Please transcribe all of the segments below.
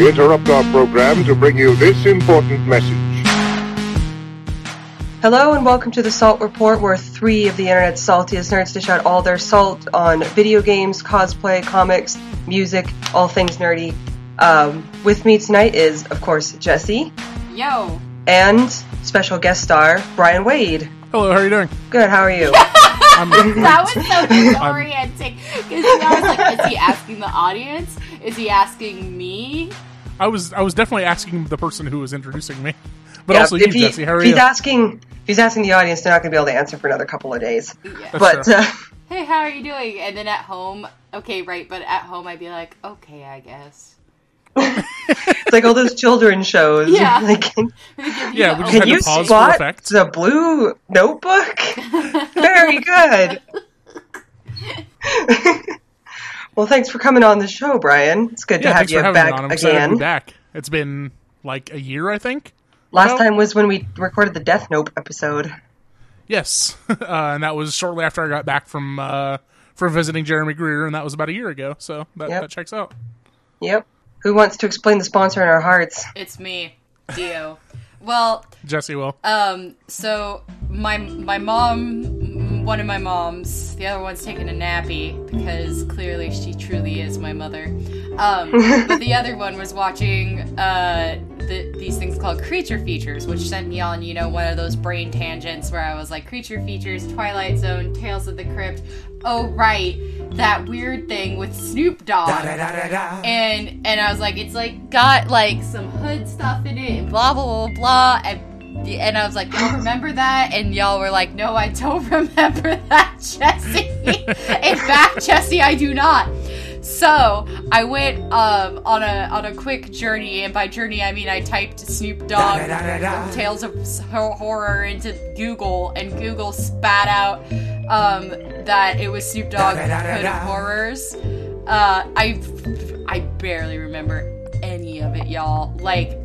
We interrupt our program to bring you this important message. Hello and welcome to the Salt Report, where three of the internet's saltiest nerds dish out all their salt on video games, cosplay, comics, music, all things nerdy. Um, with me tonight is, of course, Jesse Yo. and special guest star Bryan Wade. Hello, how are you doing? Good, how are you? I'm, That was so disorienting. Because I was like, is he asking the audience? Is he asking me? I was I was definitely asking the person who was introducing me, but Yeah, also you, he- Jesse. How are if he's you? asking, he's asking the audience, they're not going to be able to answer for another couple of days. Yeah. But uh, Hey, how are you doing? And then at home, okay, right, but at home I'd be like, okay, I guess. it's like all those children shows. Yeah. Like, Yeah, we just can had to you pause for spot effect. the blue notebook? Very good. Well, thanks for coming on the show, Bryan. It's good to have you for having back me on. I'm excited to again. be back. It's been like a year, I think. Last Well- time was when we recorded the Death Note episode. Yes, uh, and that was shortly after I got back from uh, from visiting Jeremy Greer, and that was about a year ago. So that, Yep. that checks out. Yep. Who wants to explain the sponsor in our hearts? It's me, Dio. well, Jesse will. um, so my my mom, one of my moms, the other one's taking a nappy because clearly she truly is my mother. Um, but the other one was watching uh, the, these things called creature features, which sent me on, you know, one of those brain tangents where I was like, creature features, Twilight Zone, Tales of the Crypt. Oh right, that weird thing with Snoop Dogg. Da, da, da, And and I was like, it's like got like some hood stuff in it, and blah blah blah blah. And and I was like, y'all remember that? And y'all were like, no, I don't remember that, Jesse. In fact, Jesse, I do not. So I went um, on a on a quick journey, and by journey I mean I typed Snoop Dogg Tales of Horror into Google, and Google spat out um, that it was Snoop Dogg Hood of Horrors. Uh, I I barely remember any of it, y'all. Like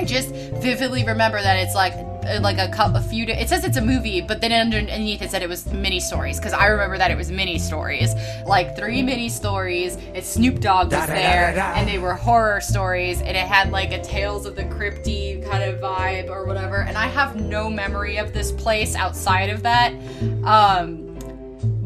I just vividly remember that it's like like a a few. It says it's a movie, but then underneath it said it was mini stories because I remember that it was mini stories, like three mini stories. And Snoop Dogg was there, and they were horror stories, and it had like a Tales of the Crypty kind of vibe or whatever. And I have no memory of this place outside of that. Um,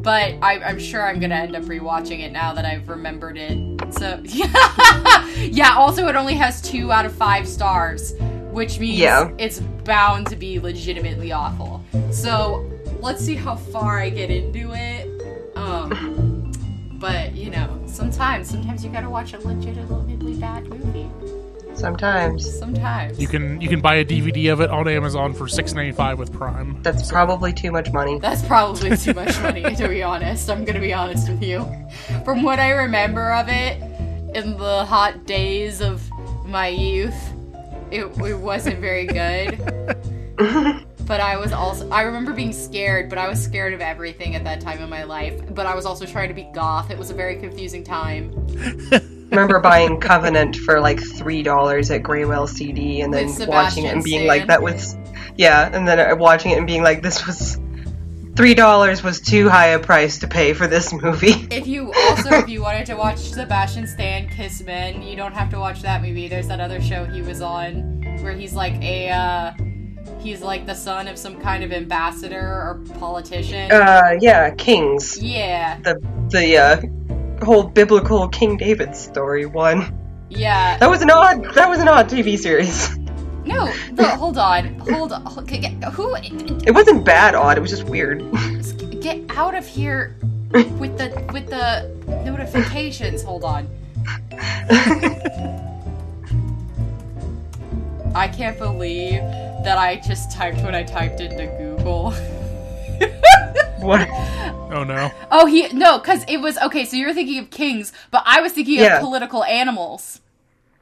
but I, I'm sure I'm gonna end up rewatching it now that I've remembered it. So yeah, yeah. Also, it only has two out of five stars, which means Yeah. it's bound to be legitimately awful. So let's see how far I get into it. Um, but you know, sometimes, sometimes you gotta watch a legitimately bad movie. Sometimes. Sometimes. You can you can buy a DVD of it on Amazon for six ninety five with Prime. That's probably too much money. That's probably too much money, to be honest. I'm gonna be honest with you. From what I remember of it, in the hot days of my youth, it, it wasn't very good. but I was also, I remember being scared, but I was scared of everything at that time in my life. But I was also trying to be goth. It was a very confusing time. remember buying Covenant for like three dollars at Graywell CD, and then watching it and being Stan. like, "That was, yeah," and then uh, watching it and being like, "This was three dollars was too high a price to pay for this movie." If you also, if you wanted to watch Sebastian Stan Kiss Men, you don't have to watch that movie. There's that other show he was on where he's like a, uh, he's like the son of some kind of ambassador or politician. Uh, yeah, Kings, yeah, the the uh, whole biblical King David story one. yeah. That was an odd. That was an odd TV series. No, no, hold on, hold on. Who? It wasn't bad odd. It was just weird. Get out of here with the with the notifications. Hold on. I can't believe that I just typed what I typed into Google. what? Oh no. Oh, he no, because it was okay. So you're thinking of kings, but I was thinking Yeah. of political animals.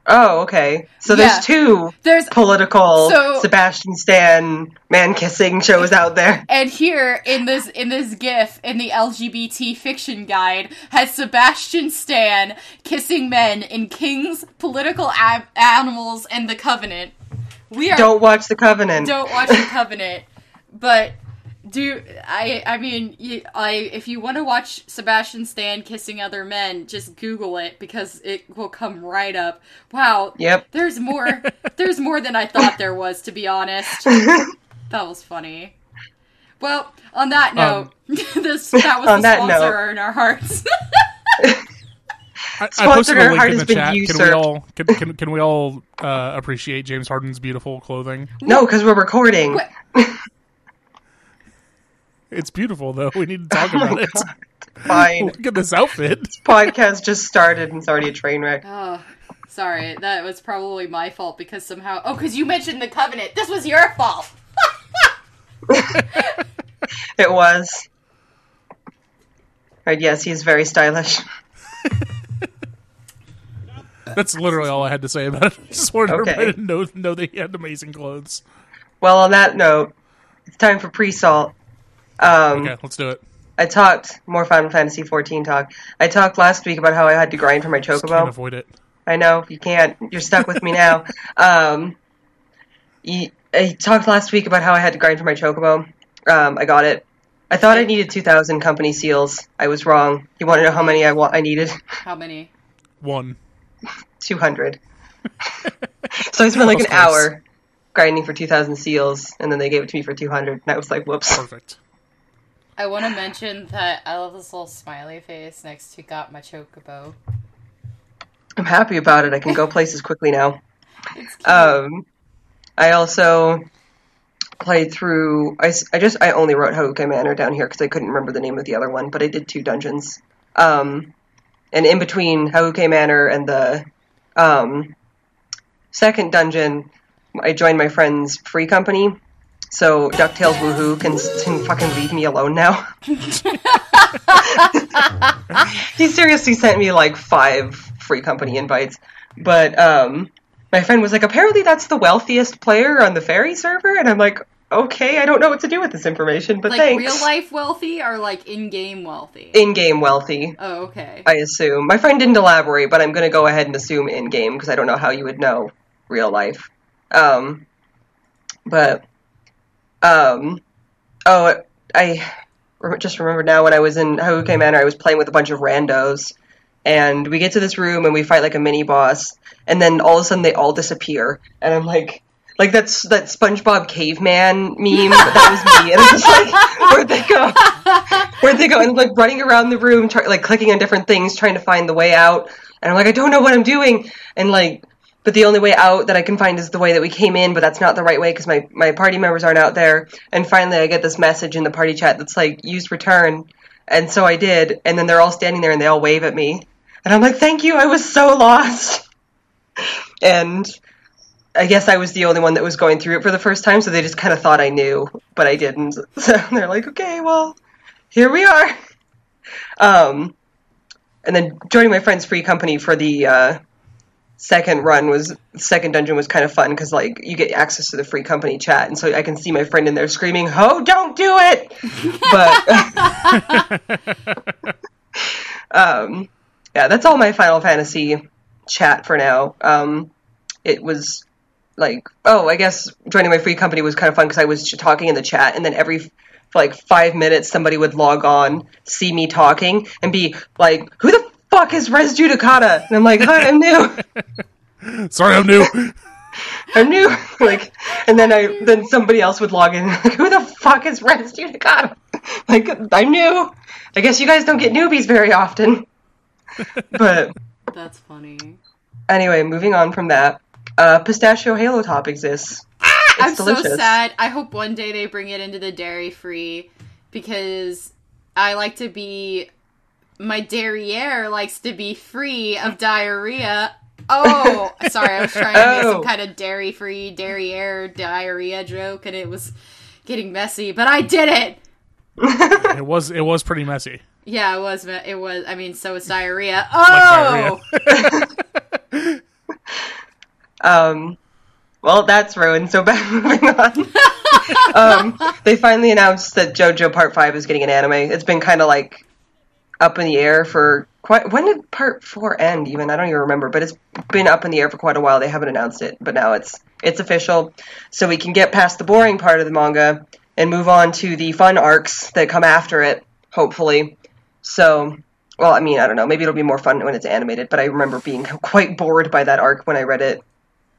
Oh, okay. So Yeah. there's two There's political So- Sebastian Stan man kissing shows out there. and here in this in this GIF in the LGBT fiction guide has Sebastian Stan kissing men in kings, political a- animals, and the Covenant. We are Don't watch the Covenant. don't watch the Covenant, but Do I? I mean, you, I if you want to watch Sebastian Stan kissing other men, just Google it because it will come right up. Wow. Yep. There's more. there's more than I thought there was. To be honest, that was funny. Well, on that note, this that was Um, on the that sponsor note. in our hearts. I, I posted a link in the been chat. Can we all can, can, can we all uh, appreciate James Harden's beautiful clothing? No, because we're recording. What? It's beautiful though. We need to talk oh, about it. Fine. Look at this outfit. This Podcast just started and it's already a train wreck. Oh, sorry. That was probably my fault because somehow. Oh, because you mentioned the covenant. This was your fault. It was. Right, yes, he's very stylish. That's literally all I had to say about it. I just wanted Okay. everybody to know, know that he had amazing clothes. Well, on that note, it's time for pre-salt. Um, Okay, let's do it. I talked more Final Fantasy 14 talk. I talked last week about how I had to grind for my Just can't chocobo. avoid it. I know you can't. You're stuck with me now. Um, you, I talked last week about how I had to grind for my chocobo. Um, I got it. I thought I needed 2,000 company seals. I was wrong. You want to know how many I wa- I needed? How many? One. 200. so I spent like an hour grinding for 2,000 seals, and then they gave it to me for 200. And I was like, whoops. Perfect. I want to mention that I love this little smiley face next to got my chocobo. I'm happy about it. I can go places quickly now. Um, I also played through. I, I just I only wrote Haukke Manor down here because I couldn't remember the name of the other one, but I did two dungeons. Um, and in between Haukke Manor and the um, second dungeon, I joined my friend's free company. So Ducktales Woohoo can, can fucking leave me alone now. he seriously sent me like five free company invites, but um, my friend was like, apparently that's the wealthiest player on the Faerie server, and I'm like, okay, I don't know what to do with this information, but like thanks. real life wealthy or like in game wealthy? In-game wealthy, oh, okay. I assume. My friend didn't elaborate, but I'm going to go ahead and assume in-game because I don't know how you would know real life. Um, but um, oh, I just remembered now when I was in Haukke Manor, I was playing with a bunch of randos, and we get to this room and we fight like a mini boss, and then all of a sudden they all disappear, and I'm like. Like that's that SpongeBob caveman meme. That was me, and I'm just like, where'd they go? Where'd they go? And like running around the room, try, like clicking on different things, trying to find the way out. And I'm like, I don't know what I'm doing. And like, but the only way out that I can find is the way that we came in, but that's not the right way because my, my party members aren't out there. And finally, I get this message in the party chat that's like, use return. And so I did. And then they're all standing there and they all wave at me. And I'm like, thank you. I was so lost. And I guess I was the only one that was going through it for the first time, so they just kind of thought I knew, but I didn't. So they're like, okay, well, here we are. Um, and then joining my friend's free company for the uh, second run was second dungeon was kind of fun because like you get access to the free company chat, and so I can see my friend in there screaming, "Ho, don't do it!" but um, yeah, that's all my Final Fantasy chat for now. Um, it was like, oh, I guess joining my free company was kind of fun because I was talking in the chat, and then every like five minutes somebody would log on, see me talking, and be like, "Who the fuck is Res Judicata?" And I'm like, "Hi, I'm new, Sorry, I'm new. I'm new." like, and then I then somebody else would log in, like, "Who the fuck is Res Judicata?" like, I'm new. I guess you guys don't get newbies very often. but That's funny. anyway, moving on from that, uh, pistachio Halo Top exists. It's I'm delicious. so sad. I hope one day they bring it into the dairy free because I like to be. My derriere likes to be free of diarrhea. Oh, sorry, I was trying to make Oh. some kind of dairy free derriere diarrhea joke and it was getting messy, but I did it! It was it was pretty messy. Yeah, it was. It was. I mean, so was diarrhea. Like Oh, Um, well, that's ruined. So back moving on. um, they finally announced that JoJo Part Five is getting an anime. It's been kind of like up in the air for quite. When did Part Four end? Even I don't even remember. But it's been up in the air for quite a while. They haven't announced it, but now it's it's official. So we can get past the boring part of the manga and move on to the fun arcs that come after it, hopefully. So, well, I mean, I don't know. Maybe it'll be more fun when it's animated, but I remember being quite bored by that arc when I read it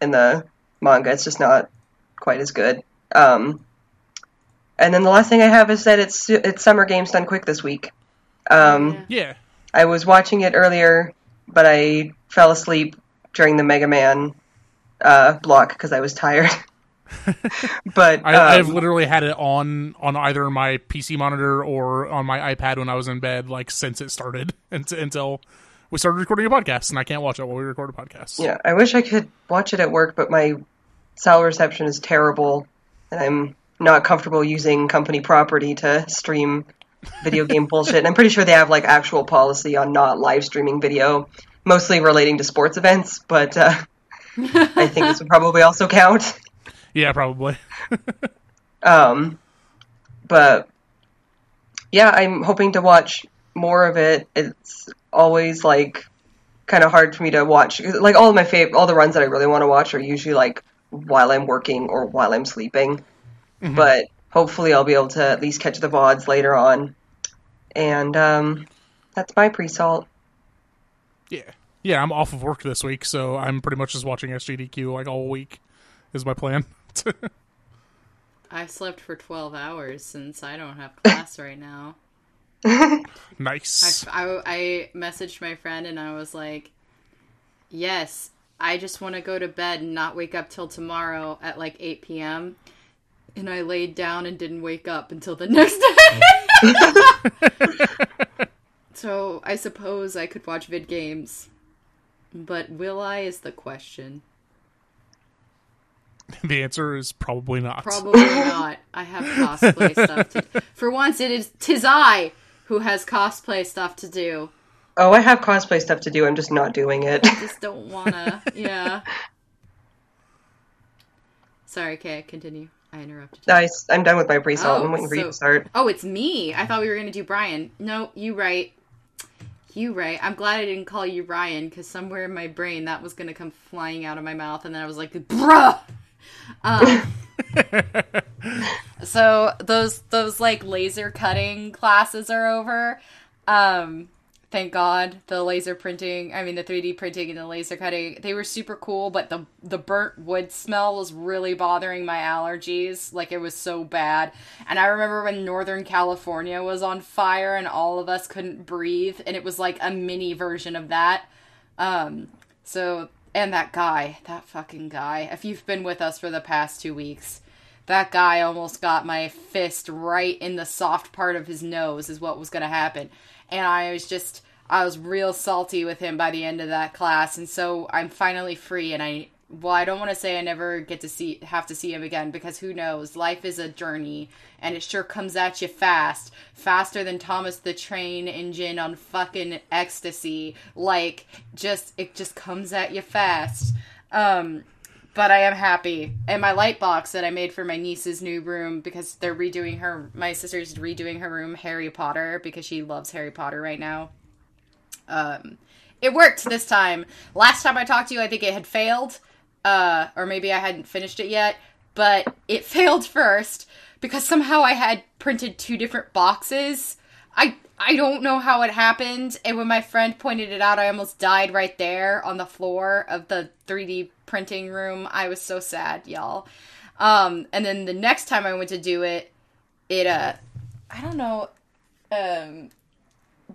in the manga. It's just not quite as good. Um, and then the last thing I have is that it's it's Summer Games done quick this week. Um, Yeah. I was watching it earlier, but I fell asleep during the Mega Man uh, block because I was tired. but I, um, I've literally had it on on either my PC monitor or on my iPad when I was in bed, like since it started until, until we started recording a podcast, and I can't watch it while we record a podcast. yeah, I wish I could watch it at work, but my cell reception is terrible, and I'm not comfortable using company property to stream video game bullshit. And I'm pretty sure they have like actual policy on not live streaming video, mostly relating to sports events. But uh, I think this would probably also count. Yeah, probably. Um, but yeah, I'm hoping to watch more of it. It's always like kind of hard for me to watch. Like all of my favorite, all the runs that I really want to watch are usually like while I'm working or while I'm sleeping. But hopefully, I'll be able to at least catch the vods later on. And um, that's my pre-salt. Yeah, yeah. I'm off of work this week, so I'm pretty much just watching SGDQ like all week. Is my plan. I slept for 12 hours since I don't have class right now. nice. I, I, I messaged my friend and I was like, yes, I just want to go to bed and not wake up till tomorrow at like 8 p.m. And I laid down and didn't wake up until the next day. so I suppose I could watch vid games. But will I is the question. the answer is probably not. Probably not. I have cosplay stuff to For once, it is tis I who has cosplay stuff to do. Oh, I have cosplay stuff to do. I'm just not doing it. I just don't wanna. Yeah. Sorry, Kay. Continue. I interrupted. you. nice. I'm done with my pre-salt. Oh, I'm waiting for you to start. Oh, it's me. I thought we were gonna do Bryan. No, you right. You right. I'm glad I didn't call you Ryan because somewhere in my brain that was gonna come flying out of my mouth, and then I was like, "Bruh." Um, so those those like laser cutting classes are over. Um, thank God the laser printing. I mean the 3D printing and the laser cutting. They were super cool, but the the burnt wood smell was really bothering my allergies. Like it was so bad. And I remember when Northern California was on fire and all of us couldn't breathe, and it was like a mini version of that. Um, so and that guy, that fucking guy. If you've been with us for the past two weeks, that guy almost got my fist right in the soft part of his nose, is what was going to happen. And I was just, I was real salty with him by the end of that class. And so I'm finally free. And I, well, I don't want to say I never get to see, have to see him again because who knows? Life is a journey and it sure comes at you fast. Faster than Thomas the Train Engine on fucking ecstasy. Like, just, it just comes at you fast. Um, but I am happy. And my light box that I made for my niece's new room because they're redoing her my sister's redoing her room Harry Potter because she loves Harry Potter right now. Um it worked this time. Last time I talked to you I think it had failed. Uh or maybe I hadn't finished it yet, but it failed first because somehow I had printed two different boxes. I I don't know how it happened, and when my friend pointed it out, I almost died right there on the floor of the 3D printing room. I was so sad, y'all. Um, and then the next time I went to do it, it uh, I don't know, um,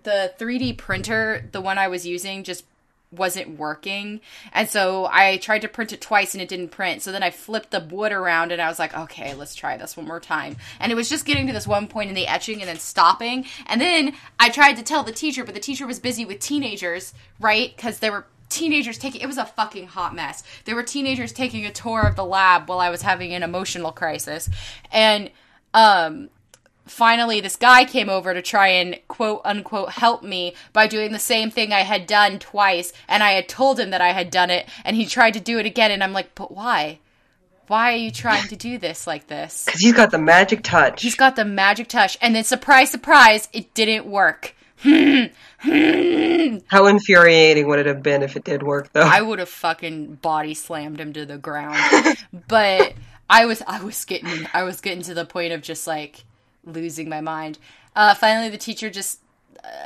the 3D printer, the one I was using, just wasn't working. And so I tried to print it twice and it didn't print. So then I flipped the wood around and I was like, okay, let's try this one more time. And it was just getting to this one point in the etching and then stopping. And then I tried to tell the teacher, but the teacher was busy with teenagers, right? Because there were teenagers taking it was a fucking hot mess. There were teenagers taking a tour of the lab while I was having an emotional crisis. And um finally this guy came over to try and quote unquote help me by doing the same thing I had done twice and I had told him that I had done it and he tried to do it again and I'm like, "But why? Why are you trying to do this like this?" Because he's got the magic touch. He's got the magic touch and then surprise surprise, it didn't work. How infuriating would it have been if it did work, though? I would have fucking body slammed him to the ground. but I was I was getting I was getting to the point of just like losing my mind. Uh, finally, the teacher just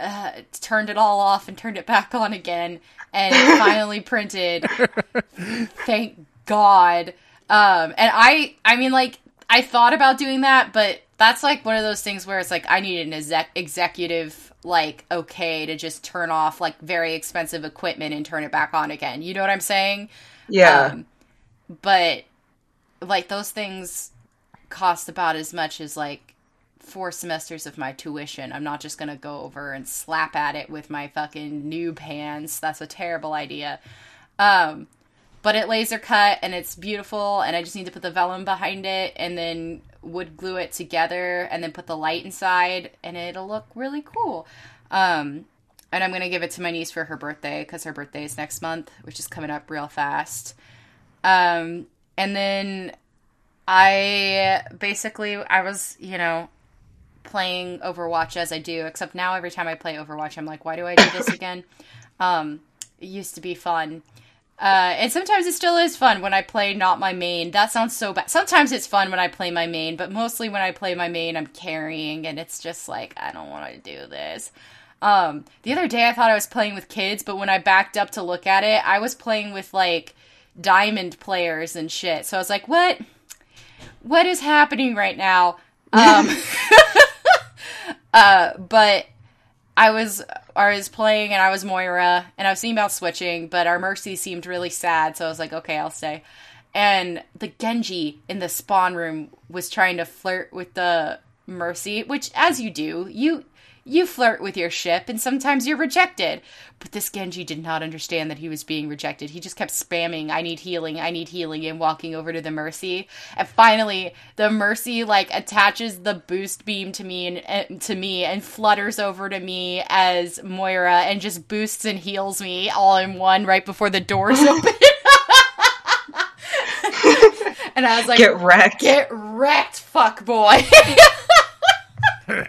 uh, turned it all off and turned it back on again, and finally printed. Thank God. Um, and I I mean like I thought about doing that, but that's like one of those things where it's like I need an exec- executive like okay to just turn off like very expensive equipment and turn it back on again. You know what I'm saying? Yeah. Um, but like those things cost about as much as like four semesters of my tuition. I'm not just gonna go over and slap at it with my fucking noob hands. That's a terrible idea. Um, but it laser cut and it's beautiful, and I just need to put the vellum behind it and then wood glue it together and then put the light inside, and it'll look really cool. Um, and I'm gonna give it to my niece for her birthday because her birthday is next month, which is coming up real fast. Um, and then I basically I was you know playing Overwatch as I do, except now every time I play Overwatch, I'm like, why do I do this again? um, it used to be fun. Uh, and sometimes it still is fun when I play not my main. That sounds so bad. Sometimes it's fun when I play my main, but mostly when I play my main, I'm carrying, and it's just like I don't want to do this. Um, the other day I thought I was playing with kids, but when I backed up to look at it, I was playing with like diamond players and shit. So I was like, what? What is happening right now? Um, uh, but I was I was playing and I was Moira and I was thinking about switching, but our Mercy seemed really sad, so I was like, okay, I'll stay. And the Genji in the spawn room was trying to flirt with the Mercy, which as you do, you you flirt with your ship and sometimes you're rejected. But this Genji did not understand that he was being rejected. He just kept spamming, I need healing, I need healing, and walking over to the Mercy. And finally, the Mercy like attaches the boost beam to me and, and to me and flutters over to me as Moira and just boosts and heals me all in one right before the doors open. and I was like, Get wrecked. Get wrecked, fuck boy.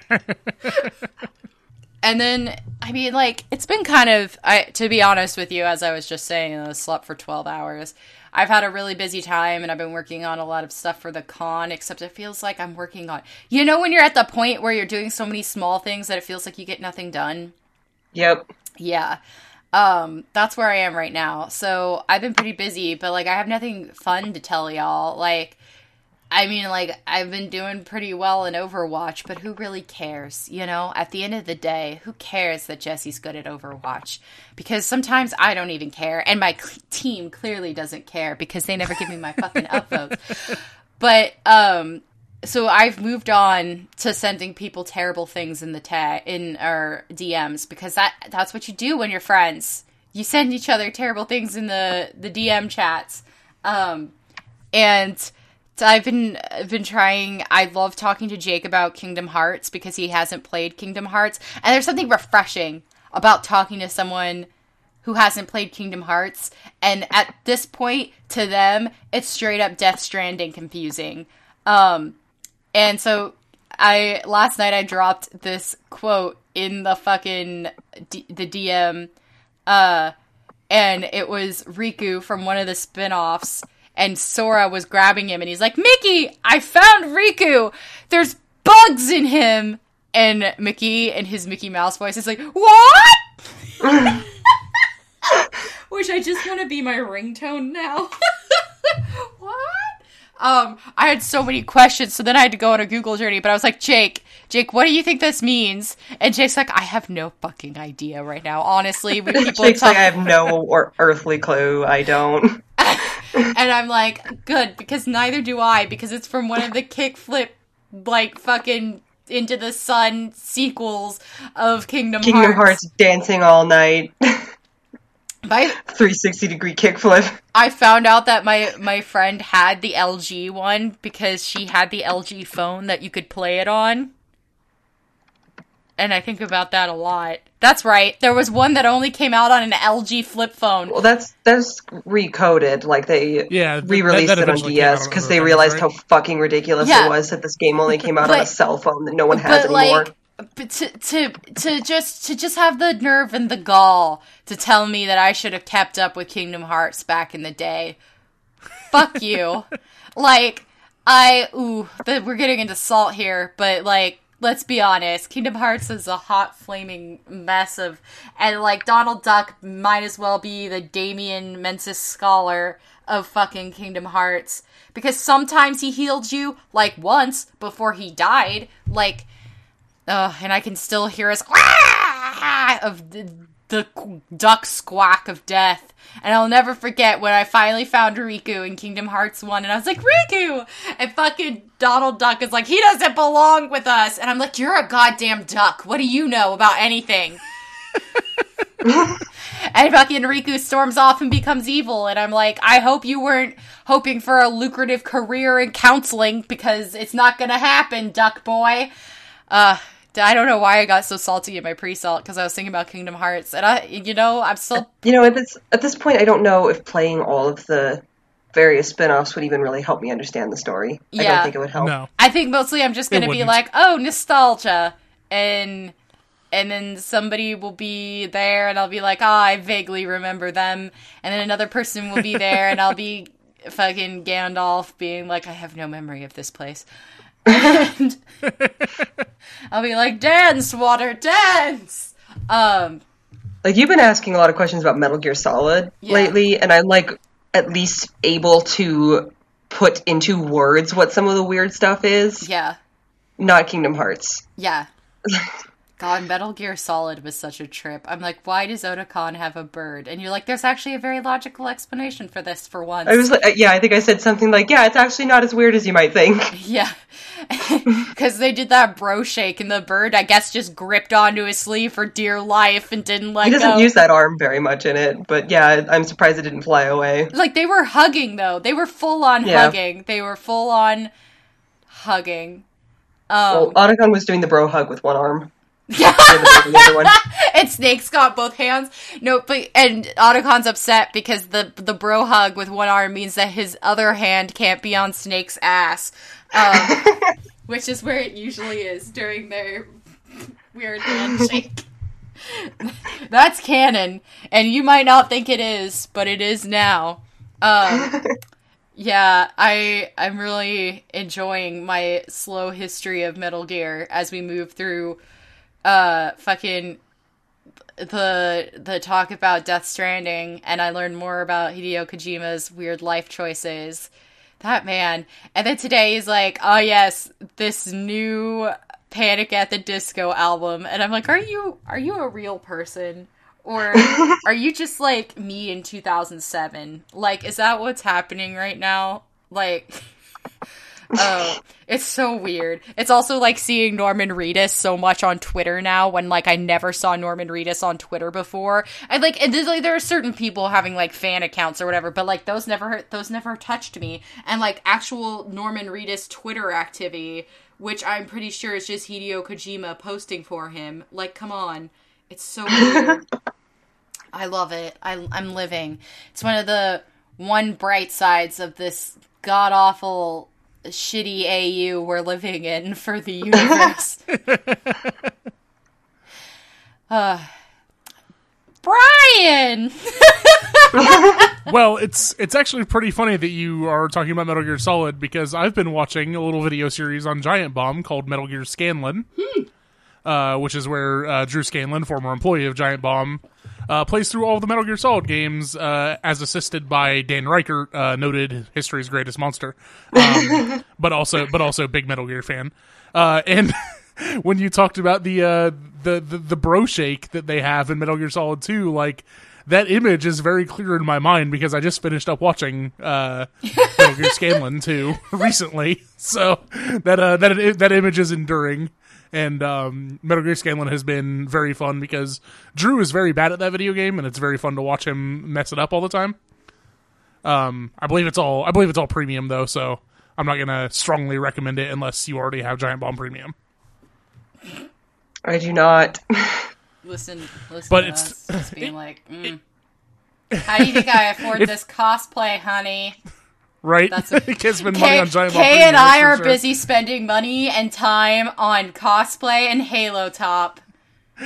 and then I mean like it's been kind of I to be honest with you as I was just saying I slept for 12 hours. I've had a really busy time and I've been working on a lot of stuff for the con except it feels like I'm working on You know when you're at the point where you're doing so many small things that it feels like you get nothing done? Yep. Yeah. Um, that's where I am right now. So I've been pretty busy, but like I have nothing fun to tell y'all. Like I mean, like, I've been doing pretty well in Overwatch, but who really cares? You know, at the end of the day, who cares that Jesse's good at Overwatch? Because sometimes I don't even care, and my cl- team clearly doesn't care because they never give me my fucking upvotes. But, um, so I've moved on to sending people terrible things in the tag in our DMs because that that's what you do when you're friends. You send each other terrible things in the the DM chats. Um, and so I've been been trying. I love talking to Jake about Kingdom Hearts because he hasn't played Kingdom Hearts, and there's something refreshing about talking to someone who hasn't played Kingdom Hearts. And at this point, to them, it's straight up Death Stranding confusing. Um, and so I last night I dropped this quote in the fucking D- the DM, uh, and it was Riku from one of the spin-offs and Sora was grabbing him and he's like, Mickey, I found Riku. There's bugs in him. And Mickey and his Mickey Mouse voice is like, What? Which I just want to be my ringtone now. what? Um, I had so many questions, so then I had to go on a Google journey, but I was like, Jake, Jake, what do you think this means? And Jake's like, I have no fucking idea right now. Honestly, when people Jake's talk- like, I have no or- earthly clue. I don't. And I'm like, good, because neither do I, because it's from one of the kickflip, like, fucking into the sun sequels of Kingdom, Kingdom Hearts. Hearts dancing all night. I, 360 degree kickflip. I found out that my, my friend had the LG one because she had the LG phone that you could play it on. And I think about that a lot. That's right. There was one that only came out on an LG flip phone. Well, that's that's recoded. Like they Yeah, re-released that- that it on eventually came out DS because they realized right? how fucking ridiculous Yeah. it was that this game only came out on a cell phone that no one has but anymore. like but to to to just to just have the nerve and the gall to tell me that I should have kept up with Kingdom Hearts back in the day. Fuck you. like I ooh, the, we're getting into salt here, but like let's be honest, Kingdom Hearts is a hot flaming mess of and like Donald Duck might as well be the Damien Mensis scholar of fucking Kingdom Hearts because sometimes he healed you like once before he died, like uh, and I can still hear his of the, duck squawk of death. And I'll never forget when I finally found Riku in Kingdom Hearts 1 and I was like, Riku! And fucking Donald Duck is like, he doesn't belong with us. And I'm like, you're a goddamn duck. What do you know about anything? and fucking Riku storms off and becomes evil. And I'm like, I hope you weren't hoping for a lucrative career in counseling because it's not gonna happen, duck boy. Uh, I don't know why I got so salty in my pre-salt because I was thinking about Kingdom Hearts, and I, you know, I'm still. You know, at this at this point, I don't know if playing all of the various spin-offs would even really help me understand the story. Yeah. I don't think it would help. No. I think mostly I'm just gonna be like, oh, nostalgia, and and then somebody will be there, and I'll be like, oh, I vaguely remember them, and then another person will be there, and I'll be fucking Gandalf being like, I have no memory of this place. And I'll be like, dance, water, dance. Um, Like you've been asking a lot of questions about Metal Gear Solid Yeah. lately, and I'm like at least able to put into words what some of the weird stuff is. yeah, Not Kingdom Hearts. yeah. God, Metal Gear Solid was such a trip. I'm like, why does Otacon have a bird? And you're like, there's actually a very logical explanation for this for once. I was like, yeah, I think I said something like, yeah, it's actually not as weird as you might think. Yeah. Because they did that bro shake, and the bird, I guess, just gripped onto his sleeve for dear life and didn't let He doesn't go. use that arm very much in it, but yeah, I'm surprised it didn't fly away. like, they were hugging, though. They were full on Yeah. hugging. They were full on hugging. Well, Um, Otacon was doing the bro hug with one arm. Yeah. The the other one. and Snake's got both hands. No, but and Otacon's upset because the the bro hug with one arm means that his other hand can't be on Snake's ass, um, which is where it usually is during their weird handshake. That's canon, and you might not think it is, but it is now. Um, yeah, I I'm really enjoying my slow history of Metal Gear as we move through uh fucking the the talk about Death Stranding and I learned more about Hideo Kojima's weird life choices. That man. And then today he's like, "Oh yes, this new Panic at the Disco album." And I'm like, "Are you are you a real person?" Or are you just like me in 2007? Like is that what's happening right now? Like Oh, it's so weird. It's also like seeing Norman Reedus so much on Twitter now when like I never saw Norman Reedus on Twitter before. And like, and like there are certain people having like fan accounts or whatever, but like those never those never touched me. And like actual Norman Reedus Twitter activity, which I'm pretty sure is just Hideo Kojima posting for him. Like, come on, it's so weird. I love it. I, I'm living. It's one of the one bright sides of this god awful shitty AU we're living in for the universe. uh, Bryan! well, it's it's actually pretty funny that you are talking about Metal Gear Solid because I've been watching a little video series on Giant Bomb called Metal Gear Scanlan, uh, which is where uh, Drew Scanlan, former employee of Giant Bomb, uh, plays through all of the Metal Gear Solid games uh, as assisted by Dan Ryckert, uh, noted history's greatest monster, um, but also but also big Metal Gear fan, uh, and. when you talked about the, uh, the the the bro shake that they have in Metal Gear Solid 2, like that image is very clear in my mind because I just finished up watching uh, Metal Gear Scanlan 2 recently, so that uh, that that image is enduring. And um, Metal Gear Scanlan has been very fun because Drew is very bad at that video game, and it's very fun to watch him mess it up all the time. Um, I believe it's all I believe it's all premium though, so I'm not gonna strongly recommend it unless you already have Giant Bomb Premium. I do not. Listen, listen But to it's- us just being like, mm. How do you think I afford this cosplay, honey? Right? That's a- Kid's been money Kay, on Giant Bomb Kay and I are sure. busy spending money and time on cosplay and Halo Top.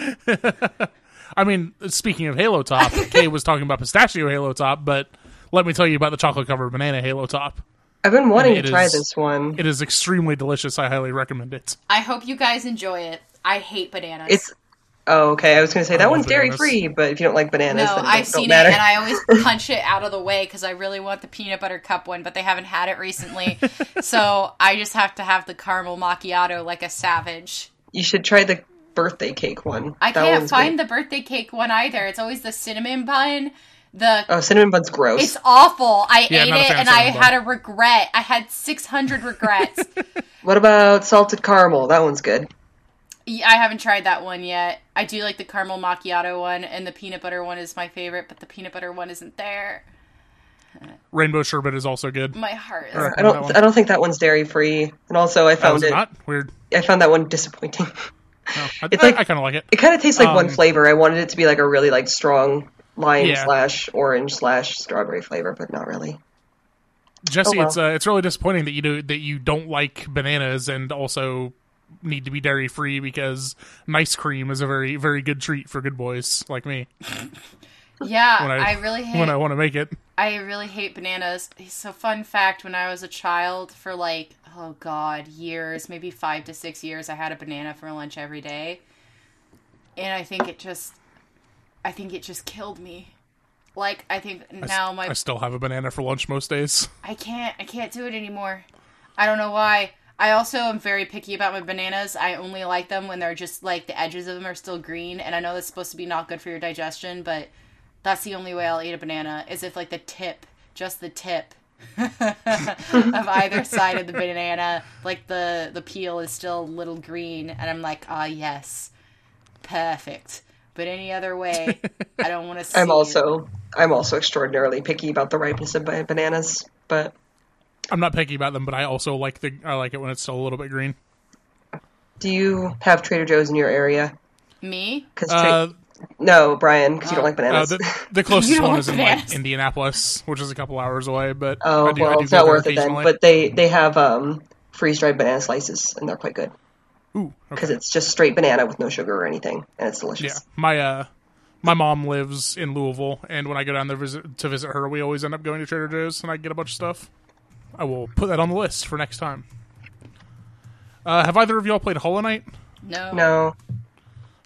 I mean, speaking of Halo Top, Kay was talking about pistachio Halo Top, but let me tell you about the chocolate covered banana Halo Top. I've been wanting it to try is- this one. It is extremely delicious. I highly recommend it. I hope you guys enjoy it. I hate bananas. It's oh okay. I was going to say that one's dairy free, but if you don't like bananas, no, then I've don't, don't seen matter. it, and I always punch it out of the way because I really want the peanut butter cup one, but they haven't had it recently, so I just have to have the caramel macchiato like a savage. you should try the birthday cake one. I That can't find good. the birthday cake one either. It's always the cinnamon bun. The Oh, cinnamon bun's gross. it's awful. I Yeah, ate it and I bun. had a regret. I had six hundred regrets. What about salted caramel? That one's good. Yeah, I haven't tried that one yet. I do like the caramel macchiato one, and the peanut butter one is my favorite, but the peanut butter one isn't there. Rainbow sherbet is also good. My heart is. Alright. I don't. I don't think that one's dairy free. And also, I Oh, found it. it not weird? I found that one disappointing. No, I, It's like- I kind of like it. It kind of tastes like one Um, flavor. I wanted it to be like a really like strong lime Yeah. slash orange slash strawberry flavor, but not really. Jesse, Oh, well. it's uh, it's really disappointing that you do that you don't like bananas and also need to be dairy free because nice cream is a very very good treat for good boys like me Yeah, when I, I, really hate. when I want to make it. I really hate bananas. So, fun fact when I was a child, for like, oh god, years, maybe five to six years, I had a banana for lunch every day. And I think it just, I think it just killed me. Like, I think I now my, I still have a banana for lunch most days. I can't, I can't do it anymore. I don't know why. I also am very picky about my bananas. I only like them when they're just like the edges of them are still green. And I know that's supposed to be not good for your digestion, but that's the only way I'll eat a banana is if like the tip, just the tip of either side of the banana, like the the peel is still a little green, and I'm like, ah, yes, perfect. But any other way, I don't want to. I'm also I'm also extraordinarily picky about the ripeness of ba- bananas, but I'm not picky about them, but I also like the I like it when it's still a little bit green. do you have Trader Joe's in your area? me. Because Uh, no, Bryan, because you don't like uh, bananas. the, the closest one like is in like Indianapolis, which is a couple hours away. But oh I do, I well, do it's not worth it then. occasionally. But they they have um, freeze dried banana slices, and they're quite good Ooh, because okay. it's just straight banana with no sugar or anything, and it's delicious. yeah, my uh, my mom lives in Louisville, and when I go down there visit to visit her, we always end up going to Trader Joe's, and I get a bunch of stuff. I will put that on the list for next time. Uh, have either of y'all played Hollow Knight? No. No,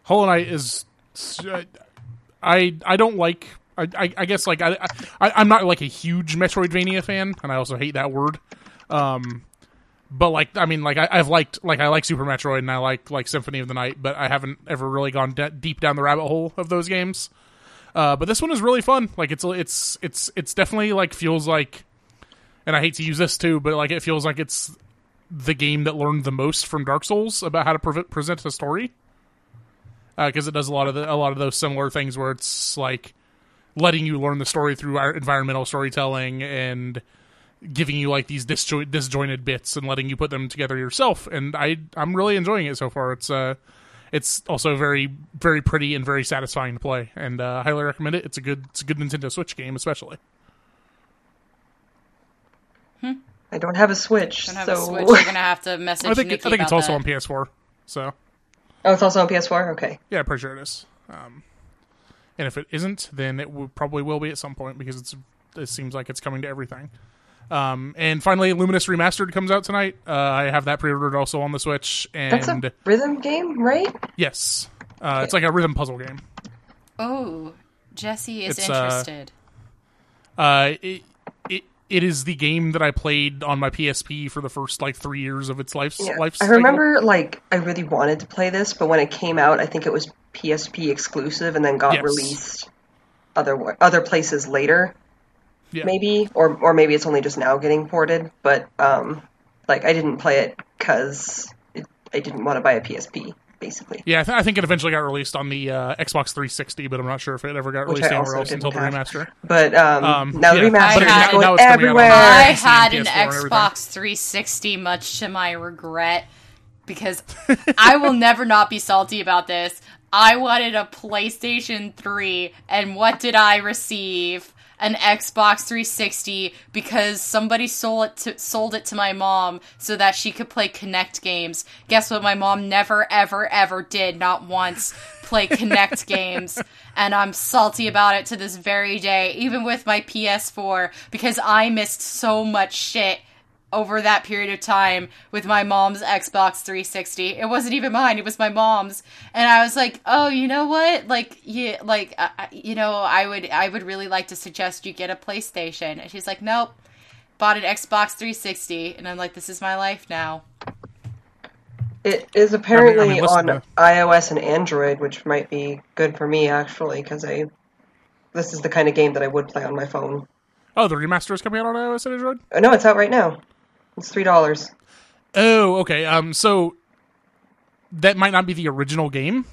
Hollow Knight is, uh, I I don't like. I, I, I guess like I, I I'm not like a huge Metroidvania fan, and I also hate that word. Um, but like I mean like I, I've liked like I like Super Metroid and I like like Symphony of the Night, but I haven't ever really gone de- deep down the rabbit hole of those games. Uh, but this one is really fun. Like it's it's it's it's definitely like feels like, and I hate to use this too, but like it feels like it's the game that learned the most from Dark Souls about how to pre- present a story. Because it does a lot of the, a lot of those similar things where it's like letting you learn the story through our environmental storytelling and giving you like these disjo- disjointed bits and letting you put them together yourself. And I I'm really enjoying it so far. It's uh it's also very very pretty and very satisfying to play, and uh, highly recommend it. It's a good it's a good Nintendo Switch game, especially. I don't have a Switch, Don't have so a Switch. You're gonna have to message I think Nikki I think it's also that. on PS4. So oh, it's also on PS4. Okay, yeah, I'm pretty sure it is. Um, and if it isn't, then it will, probably will be at some point because it's it seems like it's coming to everything. Um, and finally, Lumines Remastered comes out tonight. Uh, I have that pre-ordered also on the Switch, that's and a rhythm game, right? yes, uh, it's like a rhythm puzzle game. Oh, Jesse is It's, uh, interested. Uh, it, it is the game that I played on my PSP for the first like three years of its life. Yeah. life I remember like I really wanted to play this, but when it came out, I think it was PSP exclusive, and then got Yes. released other other places later, Yeah. maybe, or or maybe it's only just now getting ported. But um, like I didn't play it because I didn't want to buy a PSP, basically. Yeah, I, th- I think it eventually got released on the uh, Xbox 360, but I'm not sure if it ever got Which released I anywhere also else until the have. remaster. But um, Um, now the yeah. remaster is now- going now it's on everywhere. I PC, had an PS4 and everything. Xbox 360, much to my regret, because I will never not be salty about this. I wanted a PlayStation 3, and what did I receive? An Xbox 360 because somebody sold it to sold it to my mom so that she could play Kinect games. Guess what? My mom never, ever, ever did, not once, play Kinect games, and I'm salty about it to this very day, even with my PS4, because I missed so much shit over that period of time with my mom's Xbox 360. It wasn't even mine; it was my mom's. And I was like, "Oh, you know what? Like, yeah, like, uh, uh, you know, I would, I would really like to suggest you get a PlayStation." And she's like, "Nope." Bought an Xbox 360, and I'm like, "This is my life now." It is apparently I mean, listen on to- iOS and Android, which might be good for me actually, because I this is the kind of game that I would play on my phone. Oh, the remaster is coming out on iOS and Android. Oh, no, it's out right now. It's three dollars. Oh, okay. Um, so that might not be the original game.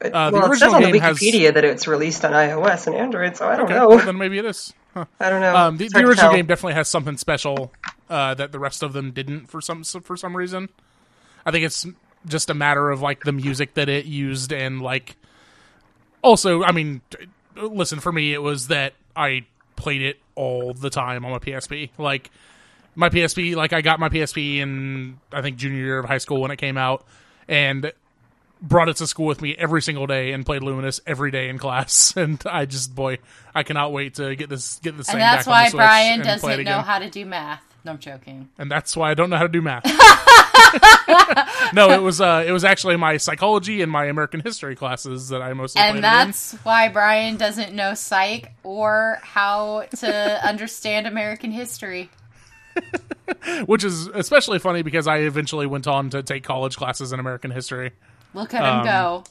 Uh, the well, it says original on the game has- Wikipedia that it's released on iOS and Android, so I don't Okay, know. well, then maybe it is. Huh. I don't know. Um, the, the original game definitely has something special uh, that the rest of them didn't for some for some reason. I think it's just a matter of like the music that it used and like also, I mean, listen for me, it was that I played it all the time on my PSP. Like my PSP, like I got my PSP in I think junior year of high school when it came out, and brought it to school with me every single day and played Lumines every day in class. And I just, boy, I cannot wait to get this get this And that's why Bryan doesn't know how to do math. No, I'm joking. and that's why I don't know how to do math. no, it was uh, it was actually my psychology and my American history classes that I mostly And that's why Bryan doesn't know psych or how to understand American history. In, which is especially funny because I eventually went on to take college classes in American history. Look at him Um, go.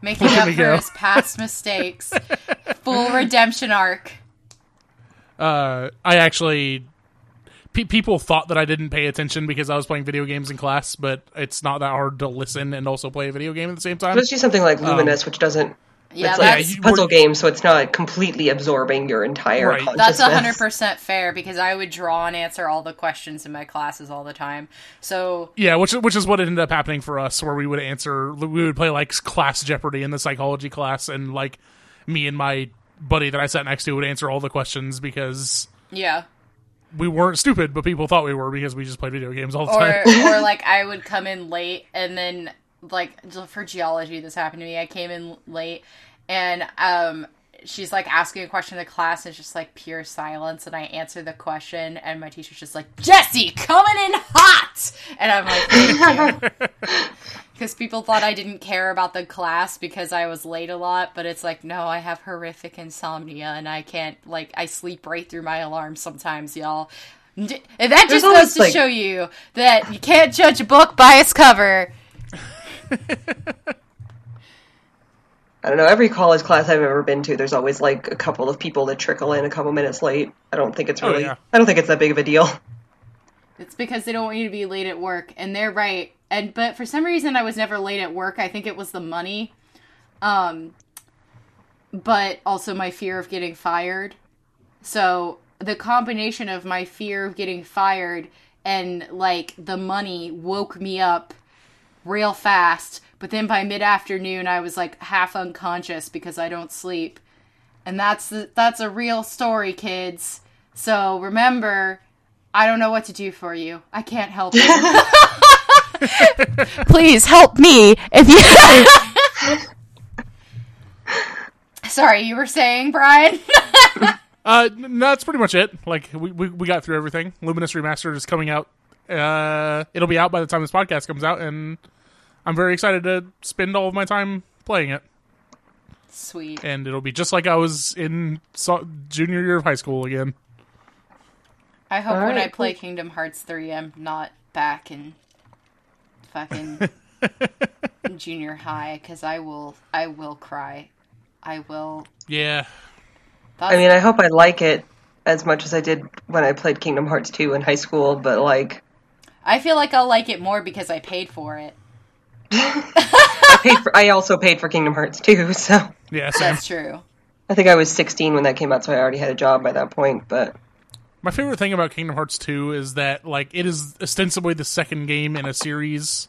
Making up for go. his past mistakes. Full redemption arc. Uh, I actually. Pe- people thought that I didn't pay attention because I was playing video games in class, but it's not that hard to listen and also play a video game at the same time. Especially something like Lumines, which doesn't. Yeah, it's that's like you- a puzzle game, so it's not completely absorbing your entire Right. consciousness. that's hundred percent fair because I would draw and answer all the questions in my classes all the time. So Yeah, which which is what ended up happening for us, where we would answer, we would play like class Jeopardy in the psychology class, and like me and my buddy that I sat next to would answer all the questions because yeah. we weren't stupid, but people thought we were because we just played video games all the or time. or like I would come in late and then like for geology this happened to me. I came in late and um she's like asking a question in the class and it's just like pure silence and I answer the question and my teacher's just like Jesse coming in hot! And I'm like because people thought I didn't care about the class because I was late a lot but it's like no I have horrific insomnia and I can't like I sleep right through my alarm sometimes y'all. And that just goes to like- show you that you can't judge a book by its cover. I don't know. Every college class I've ever been to, there's always like a couple of people that trickle in a couple minutes late. I don't think it's Oh, really. yeah. I don't think it's that big of a deal. It's because they don't want you to be late at work, and they're right. And but for some reason, I was never late at work. I think it was the money, um, but also my fear of getting fired. So the combination of my fear of getting fired and like the money woke me up real fast. But then by mid afternoon, I was like half unconscious because I don't sleep, and that's the, that's a real story, kids. So remember, I don't know what to do for you. I can't help you. Please help me if you. Sorry, you were saying, Bryan? Uh, no, that's pretty much it. Like we, we we got through everything. Lumines Remastered is coming out. Uh, it'll be out by the time this podcast comes out, and I'm very excited to spend all of my time playing it. Sweet. And it'll be just like I was in so- junior year of high school again. I hope All when I right, play Kingdom Hearts 3, I'm not back in fucking junior high because I will, I will cry. I will. Yeah, That's, I mean, I hope I like it as much as I did when I played Kingdom Hearts 2 in high school, but like, I feel like I'll like it more because I paid for it. I paid for. I also paid for Kingdom Hearts too, so yeah. Same. That's true. I think I was 16 when that came out, so I already had a job by that point. But My favorite thing about Kingdom Hearts 2 is that like it is ostensibly the second game in a series.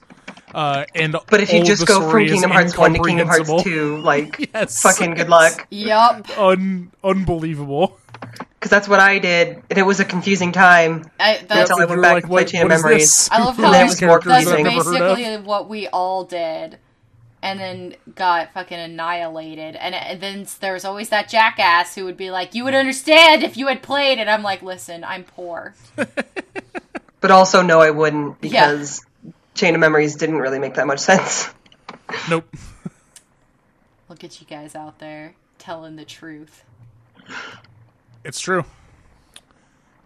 Uh, and but if you just go from Kingdom Hearts 1 to Kingdom Hearts 2, like, Yes. fucking good luck. Yup. Un- unbelievable. Because that's what I did, and it was a confusing time. I, that's, Until I You went back like, to play what- Chain of Memories. I love how are then it was more characters that's I've confusing. never heard of? basically what we all did. And then got fucking annihilated. And, and then there was always that jackass who would be like, You would understand if you had played. And I'm like, Listen, I'm poor. But also, no, I wouldn't because Chain of Memories didn't really make that much sense. Nope. Look at you guys out there telling the truth. It's true.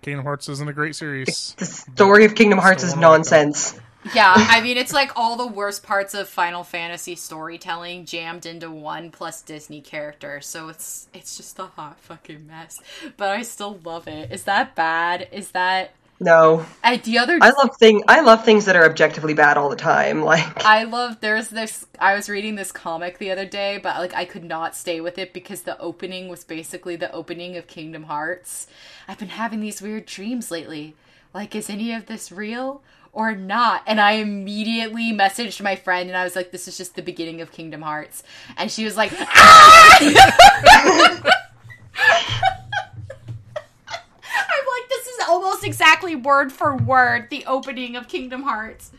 Kingdom Hearts isn't a great series. The story of Kingdom Hearts is Still wanna nonsense. Yeah, I mean it's like all the worst parts of Final Fantasy storytelling jammed into one plus Disney character. So it's it's just a hot fucking mess. But I still love it. Is that bad? Is that No, I the other I love thing. I love things that are objectively bad all the time. Like I love there's this I was reading this comic the other day, but like I could not stay with it because the opening was basically the opening of Kingdom Hearts. I've been having these weird dreams lately. Like is any of this real or not? And I immediately messaged my friend and I was like this is just the beginning of Kingdom Hearts. And she was like "Ah!" I'm like this is almost exactly word for word the opening of Kingdom Hearts.